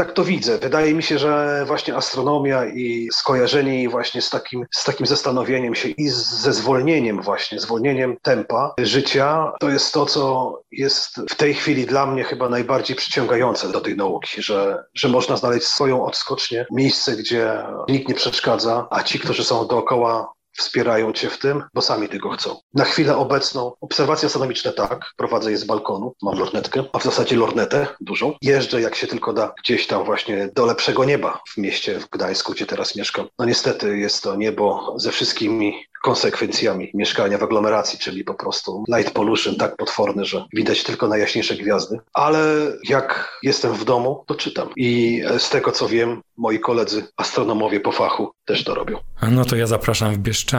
tak to widzę. Wydaje mi się, że właśnie astronomia i skojarzenie jej właśnie z takim, z takim zastanowieniem się i ze zwolnieniem właśnie, zwolnieniem tempa życia, to jest to, co jest w tej chwili dla mnie chyba najbardziej przyciągające do tej nauki, że, że można znaleźć swoją odskocznię, miejsce, gdzie nikt nie przeszkadza, a ci, którzy są dookoła wspierają cię w tym, bo sami tego chcą. Na chwilę obecną obserwacje astronomiczne tak, prowadzę je z balkonu, mam lornetkę, a w zasadzie lornetę dużą. Jeżdżę jak się tylko da gdzieś tam właśnie do lepszego nieba w mieście w Gdańsku, gdzie teraz mieszkam. No niestety jest to niebo ze wszystkimi konsekwencjami mieszkania w aglomeracji, czyli po prostu light pollution tak potworny, że widać tylko najjaśniejsze gwiazdy. Ale jak jestem w domu, to czytam. I z tego co wiem, moi koledzy astronomowie po fachu też to robią. No to ja zapraszam w Bieszczady,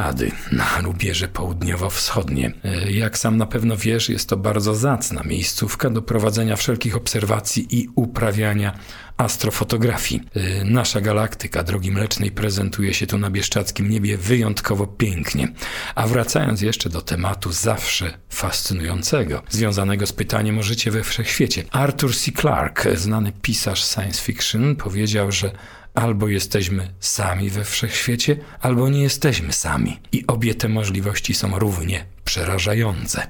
na rubieże południowo-wschodnie. Jak sam na pewno wiesz, jest to bardzo zacna miejscówka do prowadzenia wszelkich obserwacji i uprawiania astrofotografii. Y, nasza galaktyka Drogi Mlecznej prezentuje się tu na bieszczackim niebie wyjątkowo pięknie. A wracając jeszcze do tematu zawsze fascynującego, związanego z pytaniem o życie we wszechświecie. Arthur C. Clarke, znany pisarz science fiction, powiedział, że albo jesteśmy sami we wszechświecie, albo nie jesteśmy sami. I obie te możliwości są równie przerażające.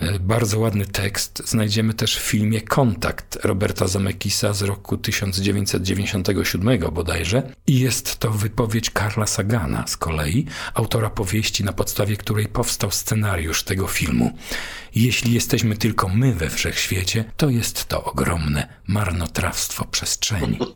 E, bardzo ładny tekst znajdziemy też w filmie Kontakt Roberta Zamekisa z roku 1997 bodajże i jest to wypowiedź Karla Sagana z kolei, autora powieści, na podstawie której powstał scenariusz tego filmu. Jeśli jesteśmy tylko my we wszechświecie, to jest to ogromne marnotrawstwo przestrzeni. [laughs]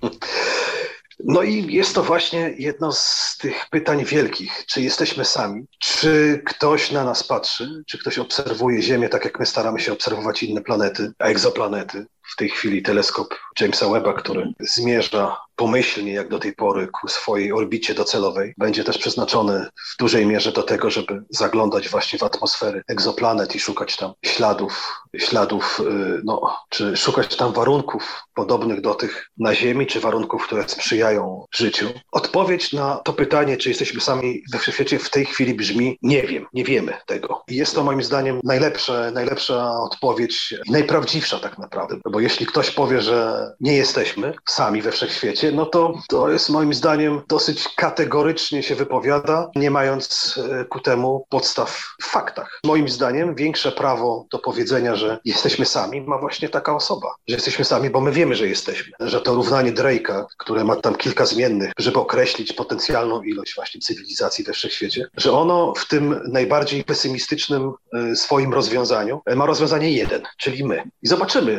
No i jest to właśnie jedno z tych pytań wielkich. Czy jesteśmy sami? Czy ktoś na nas patrzy? Czy ktoś obserwuje Ziemię tak, jak my staramy się obserwować inne planety, egzoplanety? W tej chwili teleskop Jamesa Webba, który zmierza pomyślnie jak do tej pory ku swojej orbicie docelowej, będzie też przeznaczony w dużej mierze do tego, żeby zaglądać właśnie w atmosfery egzoplanet i szukać tam śladów, śladów, y, no, czy szukać tam warunków podobnych do tych na Ziemi, czy warunków, które sprzyjają życiu. Odpowiedź na to pytanie, czy jesteśmy sami we wszechświecie w tej chwili brzmi nie wiem, nie wiemy tego. I jest to moim zdaniem najlepsze, najlepsza odpowiedź najprawdziwsza tak naprawdę, bo jeśli ktoś powie, że nie jesteśmy sami we wszechświecie, no to to jest moim zdaniem dosyć kategorycznie się wypowiada, nie mając e, ku temu podstaw w faktach. Moim zdaniem większe prawo do powiedzenia, że jesteśmy sami, ma właśnie taka osoba. Że jesteśmy sami, bo my wiemy, że jesteśmy. Że to równanie Drake'a, które ma tam kilka zmiennych, żeby określić potencjalną ilość właśnie cywilizacji we wszechświecie, że ono w tym najbardziej pesymistycznym e, swoim rozwiązaniu e, ma rozwiązanie jeden, czyli my. I zobaczymy.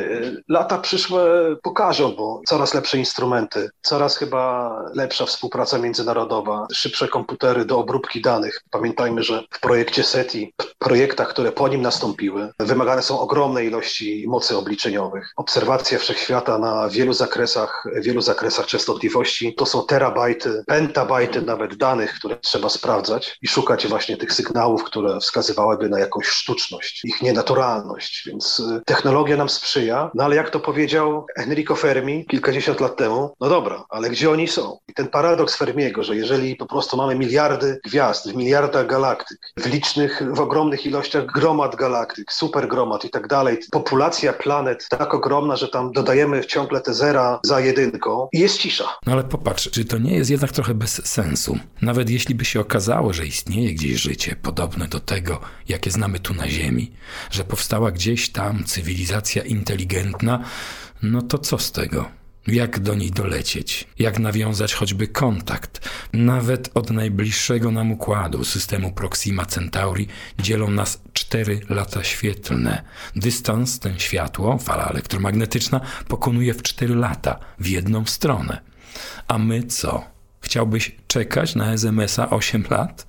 Lata przyszłe pokażą, bo coraz lepsze instrumenty, coraz chyba lepsza współpraca międzynarodowa, szybsze komputery do obróbki danych. Pamiętajmy, że w projekcie SETI, w projektach, które po nim nastąpiły, wymagane są ogromne ilości mocy obliczeniowych. Obserwacja wszechświata na wielu zakresach, wielu zakresach częstotliwości to są terabajty, pentabajty nawet danych, które trzeba sprawdzać i szukać właśnie tych sygnałów, które wskazywałyby na jakąś sztuczność, ich nienaturalność. Więc y, technologia nam sprzyja, no ale jak to powiedział Enrico Fermi kilkadziesiąt lat temu, no dobra, ale gdzie oni są? I ten paradoks Fermiego, że jeżeli po prostu mamy miliardy gwiazd w miliardach galaktyk, w licznych, w ogromnych ilościach gromad galaktyk, supergromad i tak dalej, populacja planet tak ogromna, że tam dodajemy ciągle te zera za jedynką i jest cisza. No ale popatrz, czy to nie jest jednak trochę bez sensu? Nawet jeśli by się okazało, że istnieje gdzieś życie podobne do tego, jakie znamy tu na Ziemi, że powstała gdzieś tam cywilizacja inteligentna, no to co z tego? Jak do niej dolecieć? Jak nawiązać choćby kontakt? Nawet od najbliższego nam układu, systemu Proxima Centauri, dzielą nas cztery lata świetlne. Dystans ten światło, fala elektromagnetyczna, pokonuje w cztery lata, w jedną stronę. A my co? Chciałbyś czekać na SMS-a 8 lat?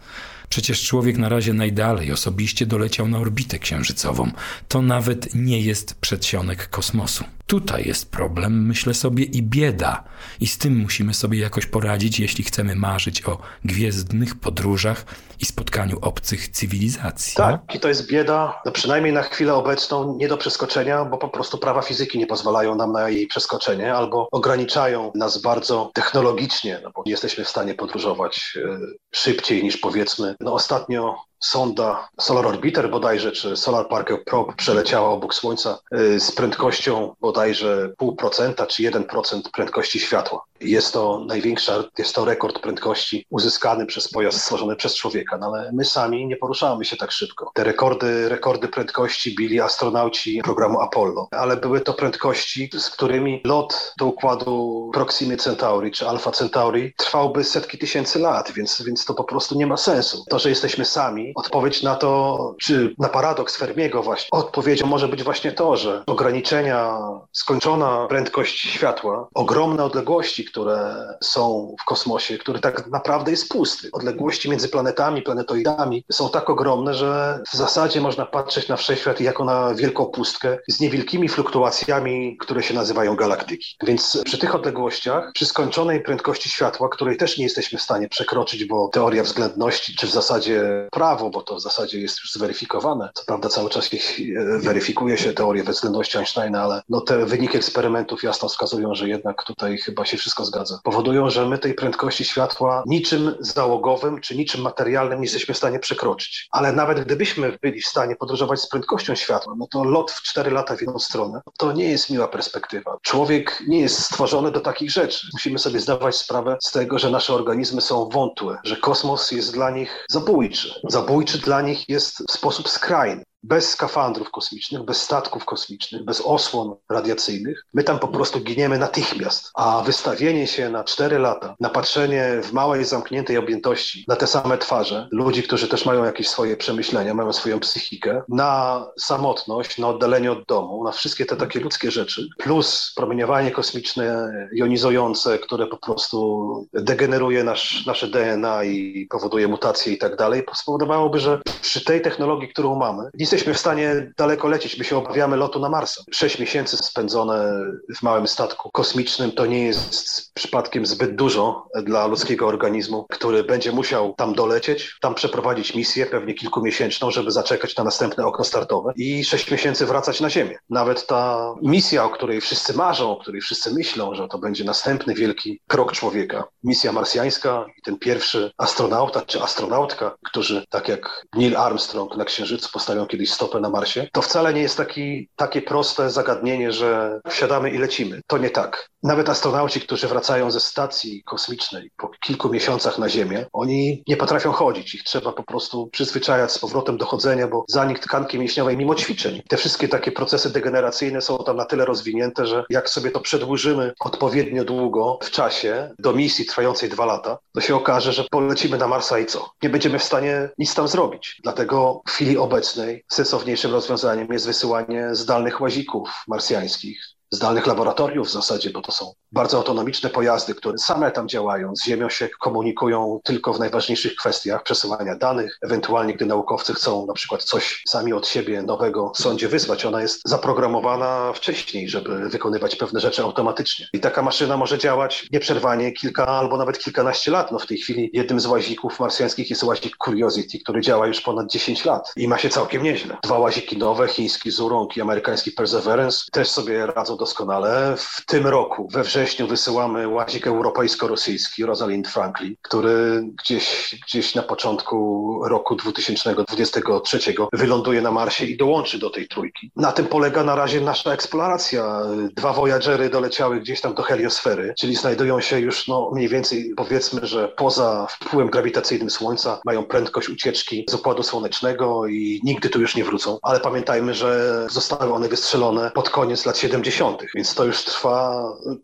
Przecież człowiek na razie najdalej osobiście doleciał na orbitę księżycową. To nawet nie jest przedsionek kosmosu. Tutaj jest problem, myślę sobie, i bieda. I z tym musimy sobie jakoś poradzić, jeśli chcemy marzyć o gwiezdnych podróżach i spotkaniu obcych cywilizacji. Tak, i to jest bieda, no przynajmniej na chwilę obecną, nie do przeskoczenia, bo po prostu prawa fizyki nie pozwalają nam na jej przeskoczenie albo ograniczają nas bardzo technologicznie, no bo nie jesteśmy w stanie podróżować e, szybciej niż powiedzmy. No ostatnio sonda Solar Orbiter bodajże, czy Solar Parker Probe przeleciała obok Słońca y, z prędkością bodajże 0,5% czy 1% prędkości światła. Jest to największa, jest to rekord prędkości uzyskany przez pojazd stworzony przez człowieka, no ale my sami nie poruszamy się tak szybko. Te rekordy, rekordy prędkości bili astronauci programu Apollo, ale były to prędkości, z którymi lot do układu Proximy Centauri czy Alpha Centauri trwałby setki tysięcy lat, więc, więc to po prostu nie ma sensu. To, że jesteśmy sami, odpowiedź na to, czy na paradoks Fermiego właśnie, odpowiedzią może być właśnie to, że ograniczenia, skończona prędkość światła, ogromne odległości, które są w kosmosie, który tak naprawdę jest pusty. Odległości między planetami, planetoidami są tak ogromne, że w zasadzie można patrzeć na wszechświat jako na wielką pustkę z niewielkimi fluktuacjami, które się nazywają galaktyki. Więc przy tych odległościach, przy skończonej prędkości światła, której też nie jesteśmy w stanie przekroczyć, bo teoria względności, czy w zasadzie prawo, bo to w zasadzie jest już zweryfikowane. Co prawda cały czas ich e, weryfikuje się teorię względności Einsteina, ale no te wyniki eksperymentów jasno wskazują, że jednak tutaj chyba się wszystko zgadza. Powodują, że my tej prędkości światła niczym załogowym czy niczym materialnym nie jesteśmy w stanie przekroczyć. Ale nawet gdybyśmy byli w stanie podróżować z prędkością światła, no to lot w 4 lata w jedną stronę, to nie jest miła perspektywa. Człowiek nie jest stworzony do takich rzeczy. Musimy sobie zdawać sprawę z tego, że nasze organizmy są wątłe, że kosmos jest dla nich zabójczy. Zabójczy dla nich jest w sposób skrajny bez skafandrów kosmicznych, bez statków kosmicznych, bez osłon radiacyjnych. My tam po prostu giniemy natychmiast. A wystawienie się na cztery lata, na patrzenie w małej, zamkniętej objętości na te same twarze, ludzi, którzy też mają jakieś swoje przemyślenia, mają swoją psychikę, na samotność, na oddalenie od domu, na wszystkie te takie ludzkie rzeczy, plus promieniowanie kosmiczne jonizujące, które po prostu degeneruje nasz, nasze DNA i powoduje mutacje i tak dalej, spowodowałoby, że przy tej technologii, którą mamy, jesteśmy w stanie daleko lecieć. My się obawiamy lotu na Marsa. Sześć miesięcy spędzone w małym statku kosmicznym to nie jest przypadkiem zbyt dużo dla ludzkiego organizmu, który będzie musiał tam dolecieć, tam przeprowadzić misję, pewnie kilkumiesięczną, żeby zaczekać na następne okno startowe i sześć miesięcy wracać na Ziemię. Nawet ta misja, o której wszyscy marzą, o której wszyscy myślą, że to będzie następny wielki krok człowieka, misja marsjańska i ten pierwszy astronauta czy astronautka, którzy tak jak Neil Armstrong na Księżycu postawią kiedyś kiedyś stopę na Marsie, to wcale nie jest taki, takie proste zagadnienie, że wsiadamy i lecimy. To nie tak. Nawet astronauci, którzy wracają ze stacji kosmicznej po kilku miesiącach na Ziemię, oni nie potrafią chodzić. Ich trzeba po prostu przyzwyczajać z powrotem do chodzenia, bo zanik tkanki mięśniowej mimo ćwiczeń. Te wszystkie takie procesy degeneracyjne są tam na tyle rozwinięte, że jak sobie to przedłużymy odpowiednio długo w czasie do misji trwającej dwa lata, to się okaże, że polecimy na Marsa i co? Nie będziemy w stanie nic tam zrobić. Dlatego w chwili obecnej sensowniejszym rozwiązaniem jest wysyłanie zdalnych łazików marsjańskich zdalnych laboratoriów w zasadzie, bo to są bardzo autonomiczne pojazdy, które same tam działają, z Ziemią się komunikują tylko w najważniejszych kwestiach przesyłania danych, ewentualnie gdy naukowcy chcą na przykład coś sami od siebie nowego sądzie wysłać, ona jest zaprogramowana wcześniej, żeby wykonywać pewne rzeczy automatycznie. I taka maszyna może działać nieprzerwanie kilka albo nawet kilkanaście lat. No w tej chwili jednym z łazików marsjańskich jest łazik Curiosity, który działa już ponad 10 lat i ma się całkiem nieźle. Dwa łaziki nowe, chiński Zurong i amerykański Perseverance też sobie radzą doskonale. W tym roku, we wrześniu, wysyłamy łazik europejsko-rosyjski Rosalind Franklin, który gdzieś, gdzieś na początku roku 2023 wyląduje na Marsie i dołączy do tej trójki. Na tym polega na razie nasza eksploracja. Dwa Voyagery doleciały gdzieś tam do heliosfery, czyli znajdują się już no, mniej więcej, powiedzmy, że poza wpływem grawitacyjnym Słońca, mają prędkość ucieczki z Układu Słonecznego i nigdy tu już nie wrócą. Ale pamiętajmy, że zostały one wystrzelone pod koniec lat 70 więc to już trwa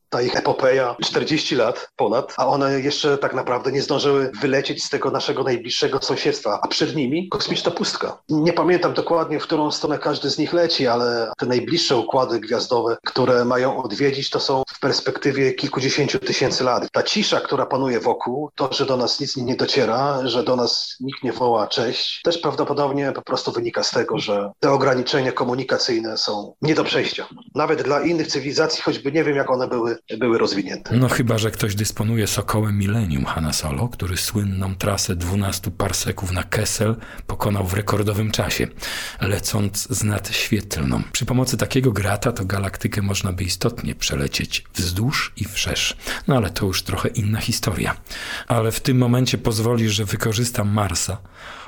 ta ich epopeja 40 lat ponad, a one jeszcze tak naprawdę nie zdążyły wylecieć z tego naszego najbliższego sąsiedztwa, a przed nimi kosmiczna pustka. Nie pamiętam dokładnie, w którą stronę każdy z nich leci, ale te najbliższe układy gwiazdowe, które mają odwiedzić, to są w perspektywie kilkudziesięciu tysięcy lat. Ta cisza, która panuje wokół, to, że do nas nic nie dociera, że do nas nikt nie woła cześć, też prawdopodobnie po prostu wynika z tego, że te ograniczenia komunikacyjne są nie do przejścia. Nawet dla innych cywilizacji, choćby nie wiem, jak one były, były rozwinięte. No chyba, że ktoś dysponuje sokołem Millennium Hanna Solo, który słynną trasę 12 parseków na Kessel pokonał w rekordowym czasie, lecąc z nad świetlną. Przy pomocy takiego grata to galaktykę można by istotnie przelecieć wzdłuż i wszerz. No ale to już trochę inna historia. Ale w tym momencie pozwolisz, że wykorzystam Marsa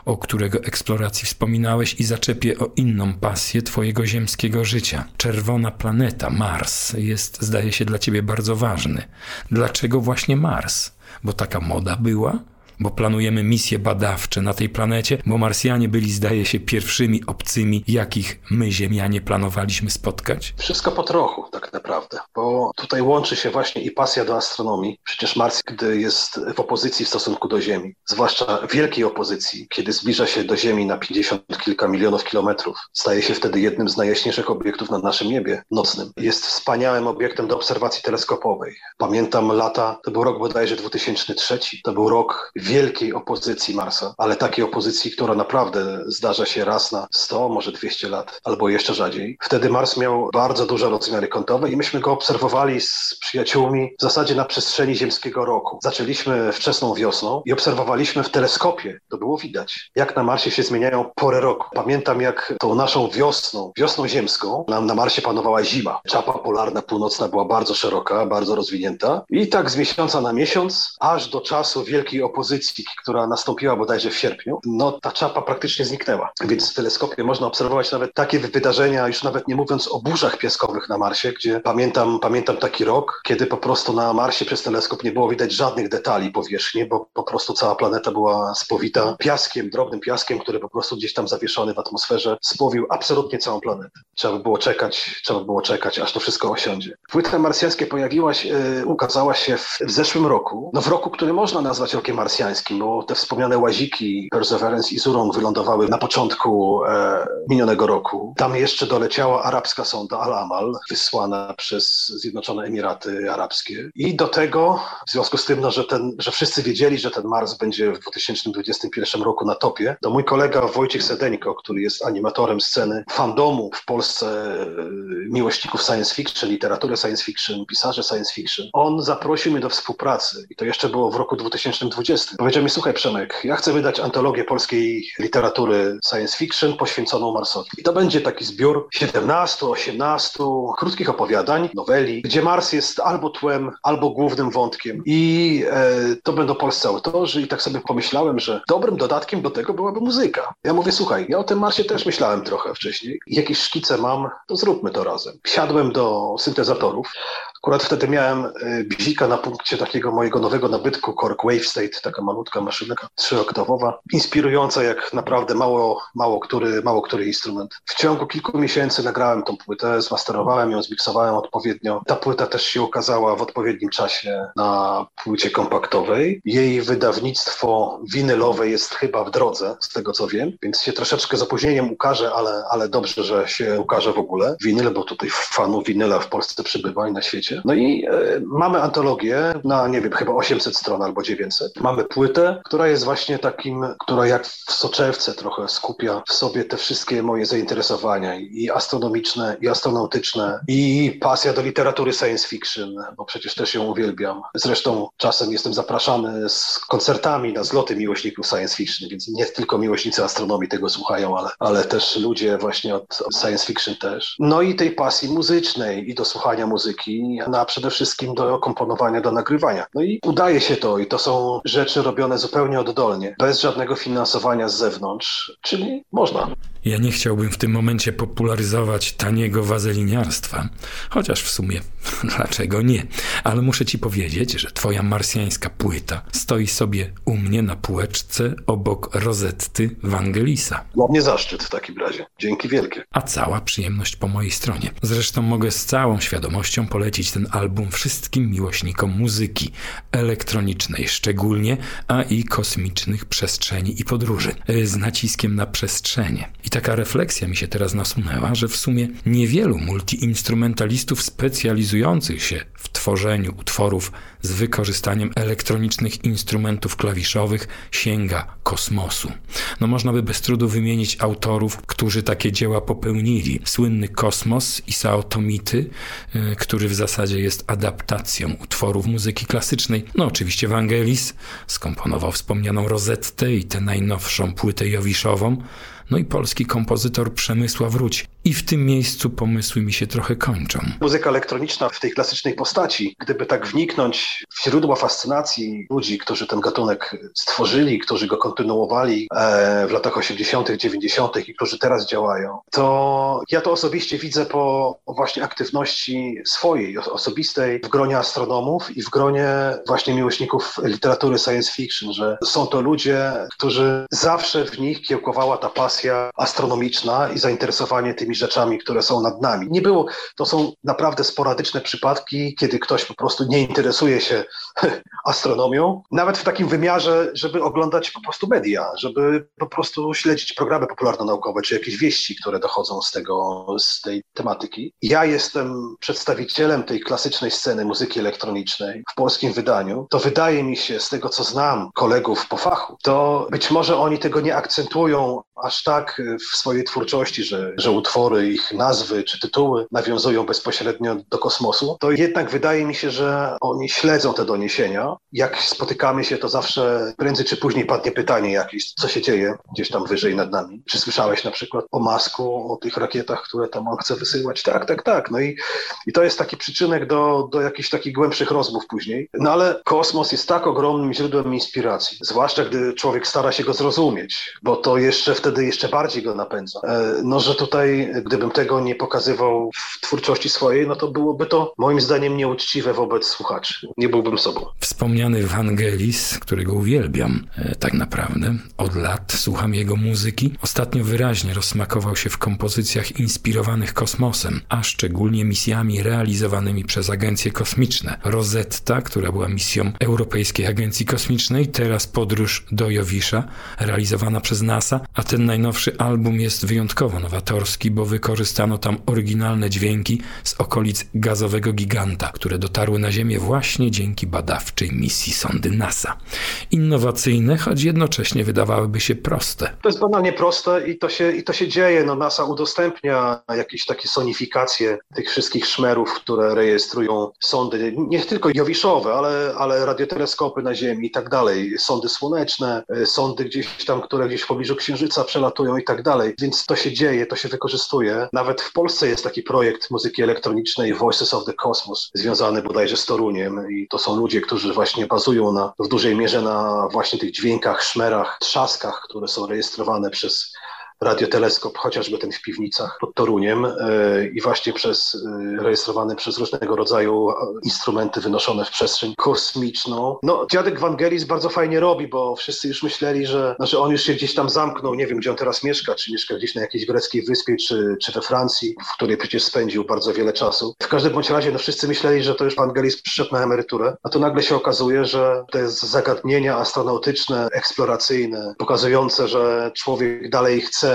o którego eksploracji wspominałeś i zaczepię o inną pasję twojego ziemskiego życia. Czerwona planeta, Mars, jest, zdaje się, dla ciebie bardzo ważny. Dlaczego właśnie Mars? Bo taka moda była? Bo planujemy misje badawcze na tej planecie, bo Marsjanie byli, zdaje się, pierwszymi obcymi, jakich my, Ziemianie, planowaliśmy spotkać? Wszystko po trochu, tak naprawdę, bo tutaj łączy się właśnie i pasja do astronomii. Przecież Mars, gdy jest w opozycji w stosunku do Ziemi, zwłaszcza wielkiej opozycji, kiedy zbliża się do Ziemi na 50 kilka milionów kilometrów, staje się wtedy jednym z najjaśniejszych obiektów na naszym niebie nocnym. Jest wspaniałym obiektem do obserwacji teleskopowej. Pamiętam lata, to był rok bodajże 2003, to był rok wielkiej opozycji Marsa, ale takiej opozycji, która naprawdę zdarza się raz na 100, może 200 lat, albo jeszcze rzadziej. Wtedy Mars miał bardzo duże rozmiary kątowe i myśmy go obserwowali z przyjaciółmi w zasadzie na przestrzeni ziemskiego roku. Zaczęliśmy wczesną wiosną i obserwowaliśmy w teleskopie. To było widać, jak na Marsie się zmieniają pory roku. Pamiętam, jak tą naszą wiosną, wiosną ziemską, nam na Marsie panowała zima. Czapa polarna północna była bardzo szeroka, bardzo rozwinięta i tak z miesiąca na miesiąc, aż do czasu wielkiej opozycji która nastąpiła bodajże w sierpniu, no ta czapa praktycznie zniknęła. Więc w teleskopie można obserwować nawet takie wydarzenia, już nawet nie mówiąc o burzach piaskowych na Marsie, gdzie pamiętam, pamiętam taki rok, kiedy po prostu na Marsie przez teleskop nie było widać żadnych detali powierzchni, bo po prostu cała planeta była spowita piaskiem, drobnym piaskiem, który po prostu gdzieś tam zawieszony w atmosferze spowił absolutnie całą planetę. Trzeba by było czekać, trzeba by było czekać, aż to wszystko osiądzie. Płyta marsjańskie pojawiła się, yy, ukazała się w, w zeszłym roku, no w roku, który można nazwać rokiem marsjańskim, bo te wspomniane łaziki Perseverance i Zurong wylądowały na początku e, minionego roku. Tam jeszcze doleciała arabska sonda Al-Amal, wysłana przez Zjednoczone Emiraty Arabskie. I do tego, w związku z tym, no, że, ten, że wszyscy wiedzieli, że ten Mars będzie w 2021 roku na topie, to mój kolega Wojciech Sedeńko, który jest animatorem sceny fandomu w Polsce e, miłośników science fiction, literatury science fiction, pisarzy science fiction, on zaprosił mnie do współpracy i to jeszcze było w roku 2020 Powiedział mi, słuchaj Przemek, ja chcę wydać antologię polskiej literatury science fiction poświęconą Marsowi. I to będzie taki zbiór 17, 18 krótkich opowiadań, noweli, gdzie Mars jest albo tłem, albo głównym wątkiem. I e, to będą polscy autorzy i tak sobie pomyślałem, że dobrym dodatkiem do tego byłaby muzyka. Ja mówię, słuchaj, ja o tym Marsie też myślałem trochę wcześniej. Jakieś szkice mam, to zróbmy to razem. Siadłem do syntezatorów, Akurat wtedy miałem y, bzika na punkcie takiego mojego nowego nabytku Korg Wave State, taka malutka maszynka trzyoktawowa, inspirująca jak naprawdę mało, mało, który, mało który instrument. W ciągu kilku miesięcy nagrałem tą płytę, zmasterowałem ją, zmiksowałem odpowiednio. Ta płyta też się ukazała w odpowiednim czasie na płycie kompaktowej. Jej wydawnictwo winylowe jest chyba w drodze, z tego co wiem, więc się troszeczkę z opóźnieniem ukaże, ale, ale dobrze, że się ukaże w ogóle. Winyl, bo tutaj fanów winyla w Polsce przybywa i na świecie. No i e, mamy antologię na, nie wiem, chyba 800 stron albo 900. Mamy płytę, która jest właśnie takim, która jak w soczewce trochę skupia w sobie te wszystkie moje zainteresowania i astronomiczne, i astronautyczne, i pasja do literatury science fiction, bo przecież też ją uwielbiam. Zresztą czasem jestem zapraszany z koncertami na zloty miłośników science fiction, więc nie tylko miłośnicy astronomii tego słuchają, ale, ale też ludzie właśnie od science fiction też. No i tej pasji muzycznej i do słuchania muzyki, no a przede wszystkim do komponowania, do nagrywania. No i udaje się to i to są rzeczy robione zupełnie oddolnie, bez żadnego finansowania z zewnątrz, czyli można. Ja nie chciałbym w tym momencie popularyzować taniego wazeliniarstwa, chociaż w sumie [laughs] dlaczego nie? Ale muszę ci powiedzieć, że twoja marsjańska płyta stoi sobie u mnie na półeczce obok rozetty Wangelisa. Dla mnie zaszczyt w takim razie. Dzięki wielkie. A cała przyjemność po mojej stronie. Zresztą mogę z całą świadomością polecić ten album wszystkim miłośnikom muzyki elektronicznej szczególnie, a i kosmicznych przestrzeni i podróży. Z naciskiem na przestrzenie. I taka refleksja mi się teraz nasunęła, że w sumie niewielu multiinstrumentalistów specjalizujących się w tworzeniu utworów z wykorzystaniem elektronicznych instrumentów klawiszowych sięga kosmosu. No można by bez trudu wymienić autorów, którzy takie dzieła popełnili. Słynny Kosmos Isao Tomity, y, który w zasadzie jest adaptacją utworów muzyki klasycznej. No oczywiście Vangelis skomponował wspomnianą Rozettę i tę najnowszą płytę Jowiszową no i polski kompozytor Przemysław Wróć. I w tym miejscu pomysły mi się trochę kończą. Muzyka elektroniczna w tej klasycznej postaci, gdyby tak wniknąć w źródła fascynacji ludzi, którzy ten gatunek stworzyli, którzy go kontynuowali e, w latach 80., 90. i którzy teraz działają, to ja to osobiście widzę po właśnie aktywności swojej, osobistej w gronie astronomów i w gronie właśnie miłośników literatury science fiction, że są to ludzie, którzy zawsze w nich kiełkowała ta pasja pasja astronomiczna i zainteresowanie tymi rzeczami, które są nad nami. Nie było, to są naprawdę sporadyczne przypadki, kiedy ktoś po prostu nie interesuje się [laughs] astronomią, nawet w takim wymiarze, żeby oglądać po prostu media, żeby po prostu śledzić programy popularno-naukowe, czy jakieś wieści, które dochodzą z tego, z tej tematyki. Ja jestem przedstawicielem tej klasycznej sceny muzyki elektronicznej w polskim wydaniu. To wydaje mi się, z tego co znam kolegów po fachu, to być może oni tego nie akcentują aż tak w swojej twórczości, że, że utwory, ich nazwy czy tytuły nawiązują bezpośrednio do kosmosu, to jednak wydaje mi się, że oni śledzą te doniesienia. Jak spotykamy się, to zawsze prędzej czy później padnie pytanie jakieś, co się dzieje gdzieś tam wyżej nad nami. Czy słyszałeś na przykład o Masku, o tych rakietach, które tam on chce wysyłać? Tak, tak, tak. No i, i to jest taki przyczynek do, do jakichś takich głębszych rozmów później. No ale kosmos jest tak ogromnym źródłem inspiracji, zwłaszcza gdy człowiek stara się go zrozumieć, bo to jeszcze wtedy jeszcze bardziej go napędza. E, no, że tutaj, gdybym tego nie pokazywał w twórczości swojej, no to byłoby to moim zdaniem nieuczciwe wobec słuchaczy. Nie byłbym sobą. Wspomniany Vangelis, którego uwielbiam e, tak naprawdę od lat, słucham jego muzyki. Ostatnio wyraźnie rozsmakował się w kompozycjach inspirowanych kosmosem, a szczególnie misjami realizowanymi przez agencje kosmiczne. Rosetta, która była misją Europejskiej Agencji Kosmicznej, teraz podróż do Jowisza, realizowana przez NASA, a ten najnowszy album jest wyjątkowo nowatorski, bo wykorzystano tam oryginalne dźwięki z okolic gazowego giganta, które dotarły na Ziemię właśnie dzięki badawczej misji sondy NASA. Innowacyjne, choć jednocześnie wydawałyby się proste. To jest banalnie proste i to się, i to się dzieje. No, NASA udostępnia jakieś takie sonifikacje tych wszystkich szmerów, które rejestrują sondy, nie tylko jowiszowe, ale, ale radioteleskopy na Ziemi i tak dalej, sondy słoneczne, e, sondy gdzieś tam, które gdzieś w pobliżu Księżyca przelatują i tak dalej. Więc to się dzieje, to się wykorzystuje. Nawet w Polsce jest taki projekt muzyki elektronicznej Voices of the Cosmos, związany bodajże z Toruniem i to są ludzie, którzy właśnie bazują na, w dużej mierze na właśnie tych dźwiękach, szmerach, trzaskach, które są rejestrowane przez radioteleskop, chociażby ten w piwnicach pod Toruniem e, i właśnie przez rejestrowany przez różnego rodzaju instrumenty wynoszone w przestrzeń kosmiczną. No, dziadek Wangelis bardzo fajnie robi, bo wszyscy już myśleli, że znaczy on już się gdzieś tam zamknął, nie wiem gdzie on teraz mieszka, czy mieszka gdzieś na jakiejś greckiej wyspie, czy, czy we Francji, w której przecież spędził bardzo wiele czasu. W każdym bądź razie no, wszyscy myśleli, że to już Wangelis przyszedł na emeryturę, a tu nagle się okazuje, że te zagadnienia astronautyczne, eksploracyjne, pokazujące, że człowiek dalej chce,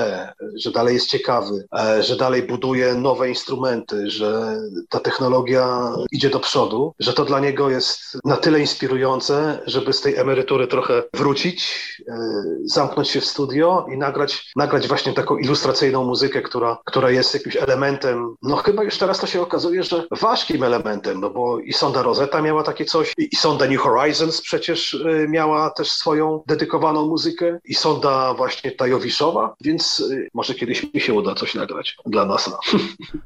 że dalej jest ciekawy, e, że dalej buduje nowe instrumenty, że ta technologia idzie do przodu, że to dla niego jest na tyle inspirujące, żeby z tej emerytury trochę wrócić, e, zamknąć się w studio i nagrać, nagrać właśnie taką ilustracyjną muzykę, która, która jest jakimś elementem, no chyba już teraz to się okazuje, że ważkim elementem, no bo i Sonda Rosetta miała takie coś, i Sonda New Horizons przecież e, miała też swoją dedykowaną muzykę, i Sonda właśnie Tajowiszowa, więc e, może kiedyś mi się uda coś nagrać dla nas.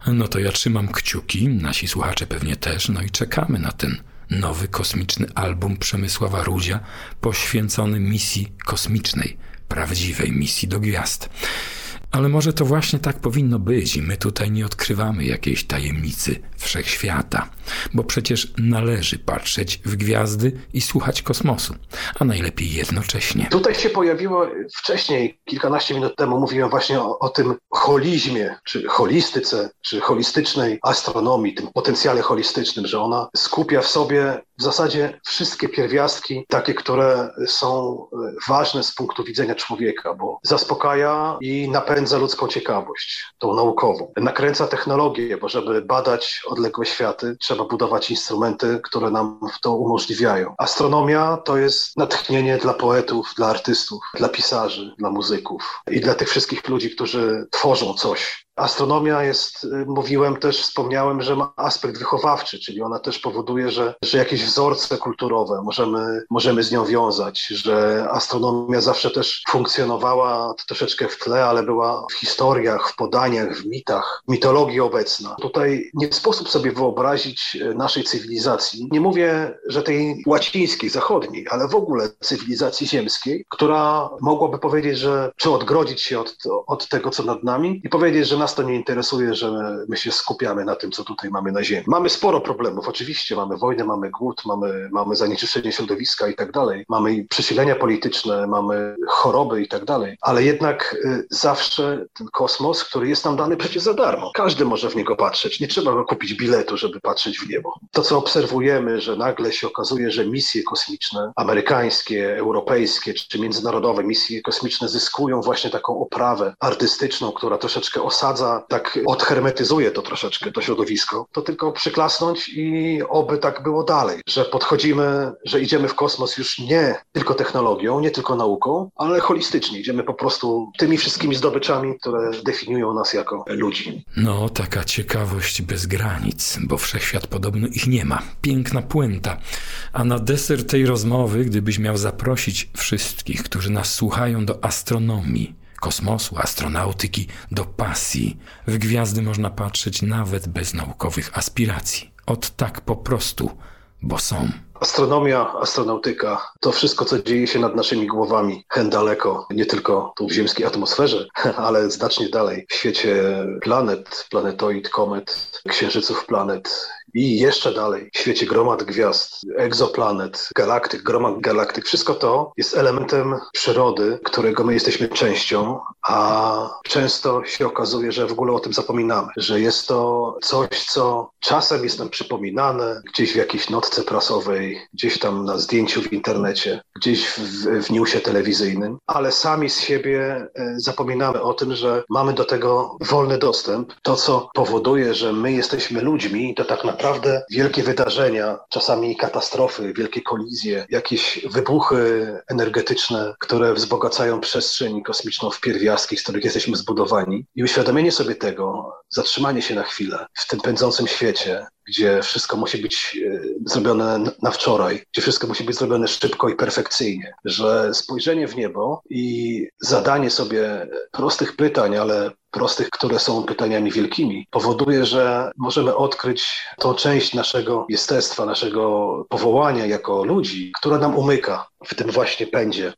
No to ja trzymam kciuki, nasi słuchacze pewnie też, no i czekamy na ten nowy kosmiczny album Przemysława Rudzia poświęcony misji kosmicznej, prawdziwej misji do gwiazd. Ale może to właśnie tak powinno być i my tutaj nie odkrywamy jakiejś tajemnicy wszechświata, bo przecież należy patrzeć w gwiazdy i słuchać kosmosu, a najlepiej jednocześnie. Tutaj się pojawiło wcześniej, kilkanaście minut temu, mówiłem właśnie o, o tym holizmie, czy holistyce, czy holistycznej astronomii, tym potencjale holistycznym, że ona skupia w sobie w zasadzie wszystkie pierwiastki, takie, które są e, ważne z punktu widzenia człowieka, bo zaspokaja i napędza ludzką ciekawość, tą naukową. Nakręca technologię, bo żeby badać odległe światy, trzeba budować instrumenty, które nam to umożliwiają. Astronomia to jest natchnienie dla poetów, dla artystów, dla pisarzy, dla muzyków i dla tych wszystkich ludzi, którzy tworzą coś, Astronomia jest, y, mówiłem też, wspomniałem, że ma aspekt wychowawczy, czyli ona też powoduje, że, że jakieś wzorce kulturowe możemy, możemy z nią wiązać, że astronomia zawsze też funkcjonowała troszeczkę w tle, ale była w historiach, w podaniach, w mitach, mitologii obecna. Tutaj nie sposób sobie wyobrazić y, naszej cywilizacji, nie mówię, że tej łacińskiej, zachodniej, ale w ogóle cywilizacji ziemskiej, która mogłaby powiedzieć, że czy odgrodzić się od, od tego, co nad nami i powiedzieć, że nas to nie interesuje, że my się skupiamy na tym, co tutaj mamy na ziemi. Mamy sporo problemów, oczywiście, mamy wojnę, mamy głód, mamy, mamy zanieczyszczenie środowiska i tak dalej, mamy przesilenia polityczne, mamy choroby i tak dalej, ale jednak y, zawsze ten kosmos, który jest nam dany przecież za darmo. Każdy może w niego patrzeć, nie trzeba kupić biletu, żeby patrzeć w niebo. To, co obserwujemy, że nagle się okazuje, że misje kosmiczne, amerykańskie, europejskie czy międzynarodowe misje kosmiczne zyskują właśnie taką oprawę artystyczną, która troszeczkę osadza wprowadza, tak odhermetyzuje to troszeczkę, to środowisko, to tylko przyklasnąć i oby tak było dalej, że podchodzimy, że idziemy w kosmos już nie tylko technologią, nie tylko nauką, ale holistycznie. Idziemy po prostu tymi wszystkimi zdobyczami, które definiują nas jako ludzi. No, taka ciekawość bez granic, bo wszechświat podobno ich nie ma. Piękna puenta. A na deser tej rozmowy, gdybyś miał zaprosić wszystkich, którzy nas słuchają do astronomii, kosmosu, astronautyki do pasji. W gwiazdy można patrzeć nawet bez naukowych aspiracji. Od tak po prostu, bo są. Astronomia, astronautyka, to wszystko, co dzieje się nad naszymi głowami, hen daleko, nie tylko tu w ziemskiej atmosferze, [laughs] ale znacznie dalej, w świecie planet, planetoid, komet, księżyców planet i jeszcze dalej, w świecie gromad gwiazd, egzoplanet, galaktyk, gromad galaktyk, wszystko to jest elementem przyrody, którego my jesteśmy częścią, a często się okazuje, że w ogóle o tym zapominamy, że jest to coś, co czasem jest nam przypominane gdzieś w jakiejś notce prasowej, gdzieś tam na zdjęciu w internecie, gdzieś w, w newsie telewizyjnym, ale sami z siebie e, zapominamy o tym, że mamy do tego wolny dostęp. To, co powoduje, że my jesteśmy ludźmi, to tak naprawdę naprawdę wielkie wydarzenia, czasami katastrofy, wielkie kolizje, jakieś wybuchy energetyczne, które wzbogacają przestrzeń kosmiczną w pierwiastki, z których jesteśmy zbudowani. I uświadomienie sobie tego, zatrzymanie się na chwilę w tym pędzącym świecie, gdzie wszystko musi być e, zrobione na wczoraj, gdzie wszystko musi być zrobione szybko i perfekcyjnie, że spojrzenie w niebo i zadanie sobie prostych pytań, ale prostych, które są pytaniami wielkimi, powoduje, że możemy odkryć tą część naszego jestestwa, naszego powołania jako ludzi, która nam umyka w tym właśnie pędzie.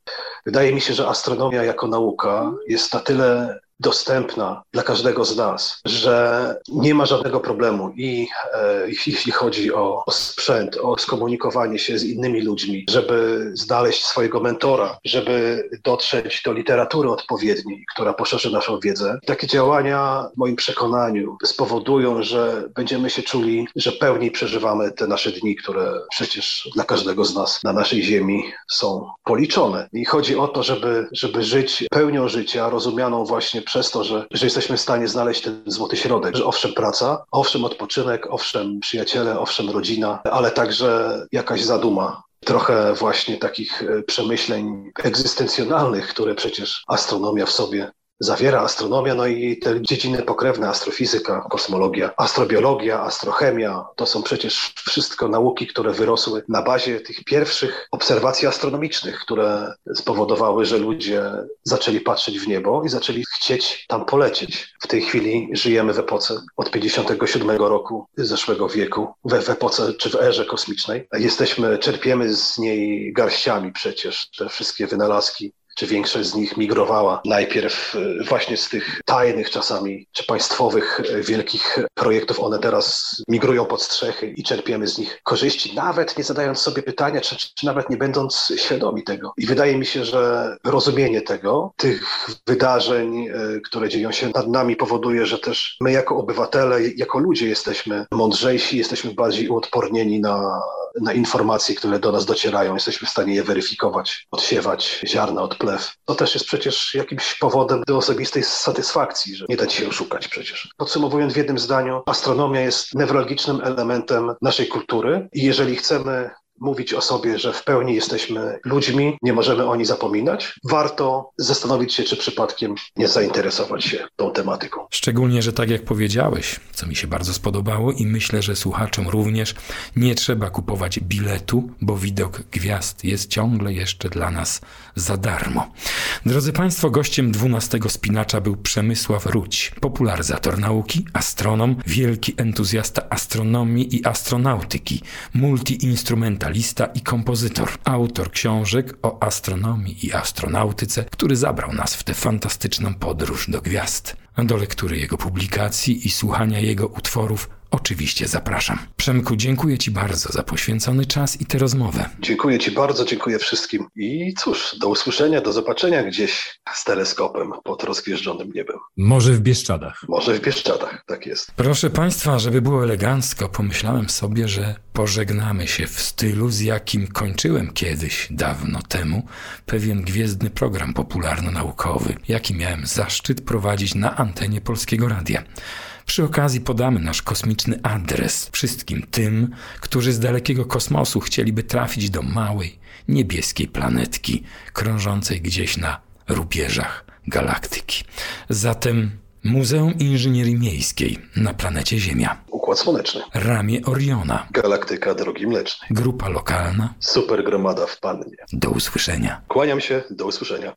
Wydaje mi się, że astronomia jako nauka jest na tyle dostępna dla każdego z nas, że nie ma żadnego problemu i e, jeśli chodzi o, o sprzęt, o skomunikowanie się z innymi ludźmi, żeby znaleźć swojego mentora, żeby dotrzeć do literatury odpowiedniej, która poszerzy naszą wiedzę. Takie działania w moim przekonaniu spowodują, że będziemy się czuli, że pełniej przeżywamy te nasze dni, które przecież dla każdego z nas na naszej ziemi są policzone. I chodzi o to, żeby, żeby żyć pełnią życia, rozumianą właśnie przez to, że, że jesteśmy w stanie znaleźć ten złoty środek, że owszem praca, owszem odpoczynek, owszem przyjaciele, owszem rodzina, ale także jakaś zaduma, trochę właśnie takich e, przemyśleń egzystencjonalnych, które przecież astronomia w sobie zawiera astronomia, no i te dziedziny pokrewne, astrofizyka, kosmologia, astrobiologia, astrochemia, to są przecież wszystko nauki, które wyrosły na bazie tych pierwszych obserwacji astronomicznych, które spowodowały, że ludzie zaczęli patrzeć w niebo i zaczęli chcieć tam polecieć. W tej chwili żyjemy w epoce od 57 roku zeszłego wieku, w, epoce czy w erze kosmicznej. Jesteśmy, czerpiemy z niej garściami przecież te wszystkie wynalazki czy większość z nich migrowała najpierw e, właśnie z tych tajnych czasami, czy państwowych e, wielkich projektów. One teraz migrują pod strzechy i czerpiemy z nich korzyści, nawet nie zadając sobie pytania, czy, czy nawet nie będąc świadomi tego. I wydaje mi się, że rozumienie tego, tych wydarzeń, e, które dzieją się nad nami, powoduje, że też my jako obywatele, jako ludzie jesteśmy mądrzejsi, jesteśmy bardziej uodpornieni na, na informacje, które do nas docierają. Jesteśmy w stanie je weryfikować, odsiewać ziarna od plew. To też jest przecież jakimś powodem do osobistej satysfakcji, że nie da się oszukać przecież. Podsumowując w jednym zdaniu, astronomia jest newralgicznym elementem naszej kultury i jeżeli chcemy mówić o sobie, że w pełni jesteśmy ludźmi, nie możemy o nich zapominać, warto zastanowić się, czy przypadkiem nie zainteresować się tą tematyką. Szczególnie, że tak jak powiedziałeś, co mi się bardzo spodobało i myślę, że słuchaczom również, nie trzeba kupować biletu, bo widok gwiazd jest ciągle jeszcze dla nas za darmo. Drodzy Państwo, gościem 12 spinacza był Przemysław Ruć, popularyzator nauki, astronom, wielki entuzjasta astronomii i astronautyki, multiinstrumentalista, wokalista i kompozytor, autor książek o astronomii i astronautyce, który zabrał nas w tę fantastyczną podróż do gwiazd. Do lektury jego publikacji i słuchania jego utworów Oczywiście zapraszam. Przemku, dziękuję Ci bardzo za poświęcony czas i tę rozmowę. Dziękuję Ci bardzo, dziękuję wszystkim. I cóż, do usłyszenia, do zobaczenia gdzieś z teleskopem pod rozgwieżdżonym niebem. Może w Bieszczadach. Może w Bieszczadach, tak jest. Proszę Państwa, żeby było elegancko, pomyślałem sobie, że pożegnamy się w stylu, z jakim kończyłem kiedyś, dawno temu, pewien gwiezdny program popularno-naukowy, jaki miałem zaszczyt prowadzić na antenie Polskiego Radia. Przy okazji podamy nasz kosmiczny adres wszystkim tym, którzy z dalekiego kosmosu chcieliby trafić do małej, niebieskiej planetki krążącej gdzieś na rubieżach galaktyki. Zatem Muzeum Inżynierii Miejskiej na planecie Ziemia. Układ Słoneczny. Ramię Oriona. Galaktyka Drogi Mlecznej. Grupa lokalna. Super gromada w Pannie. Do usłyszenia. Kłaniam się, do usłyszenia.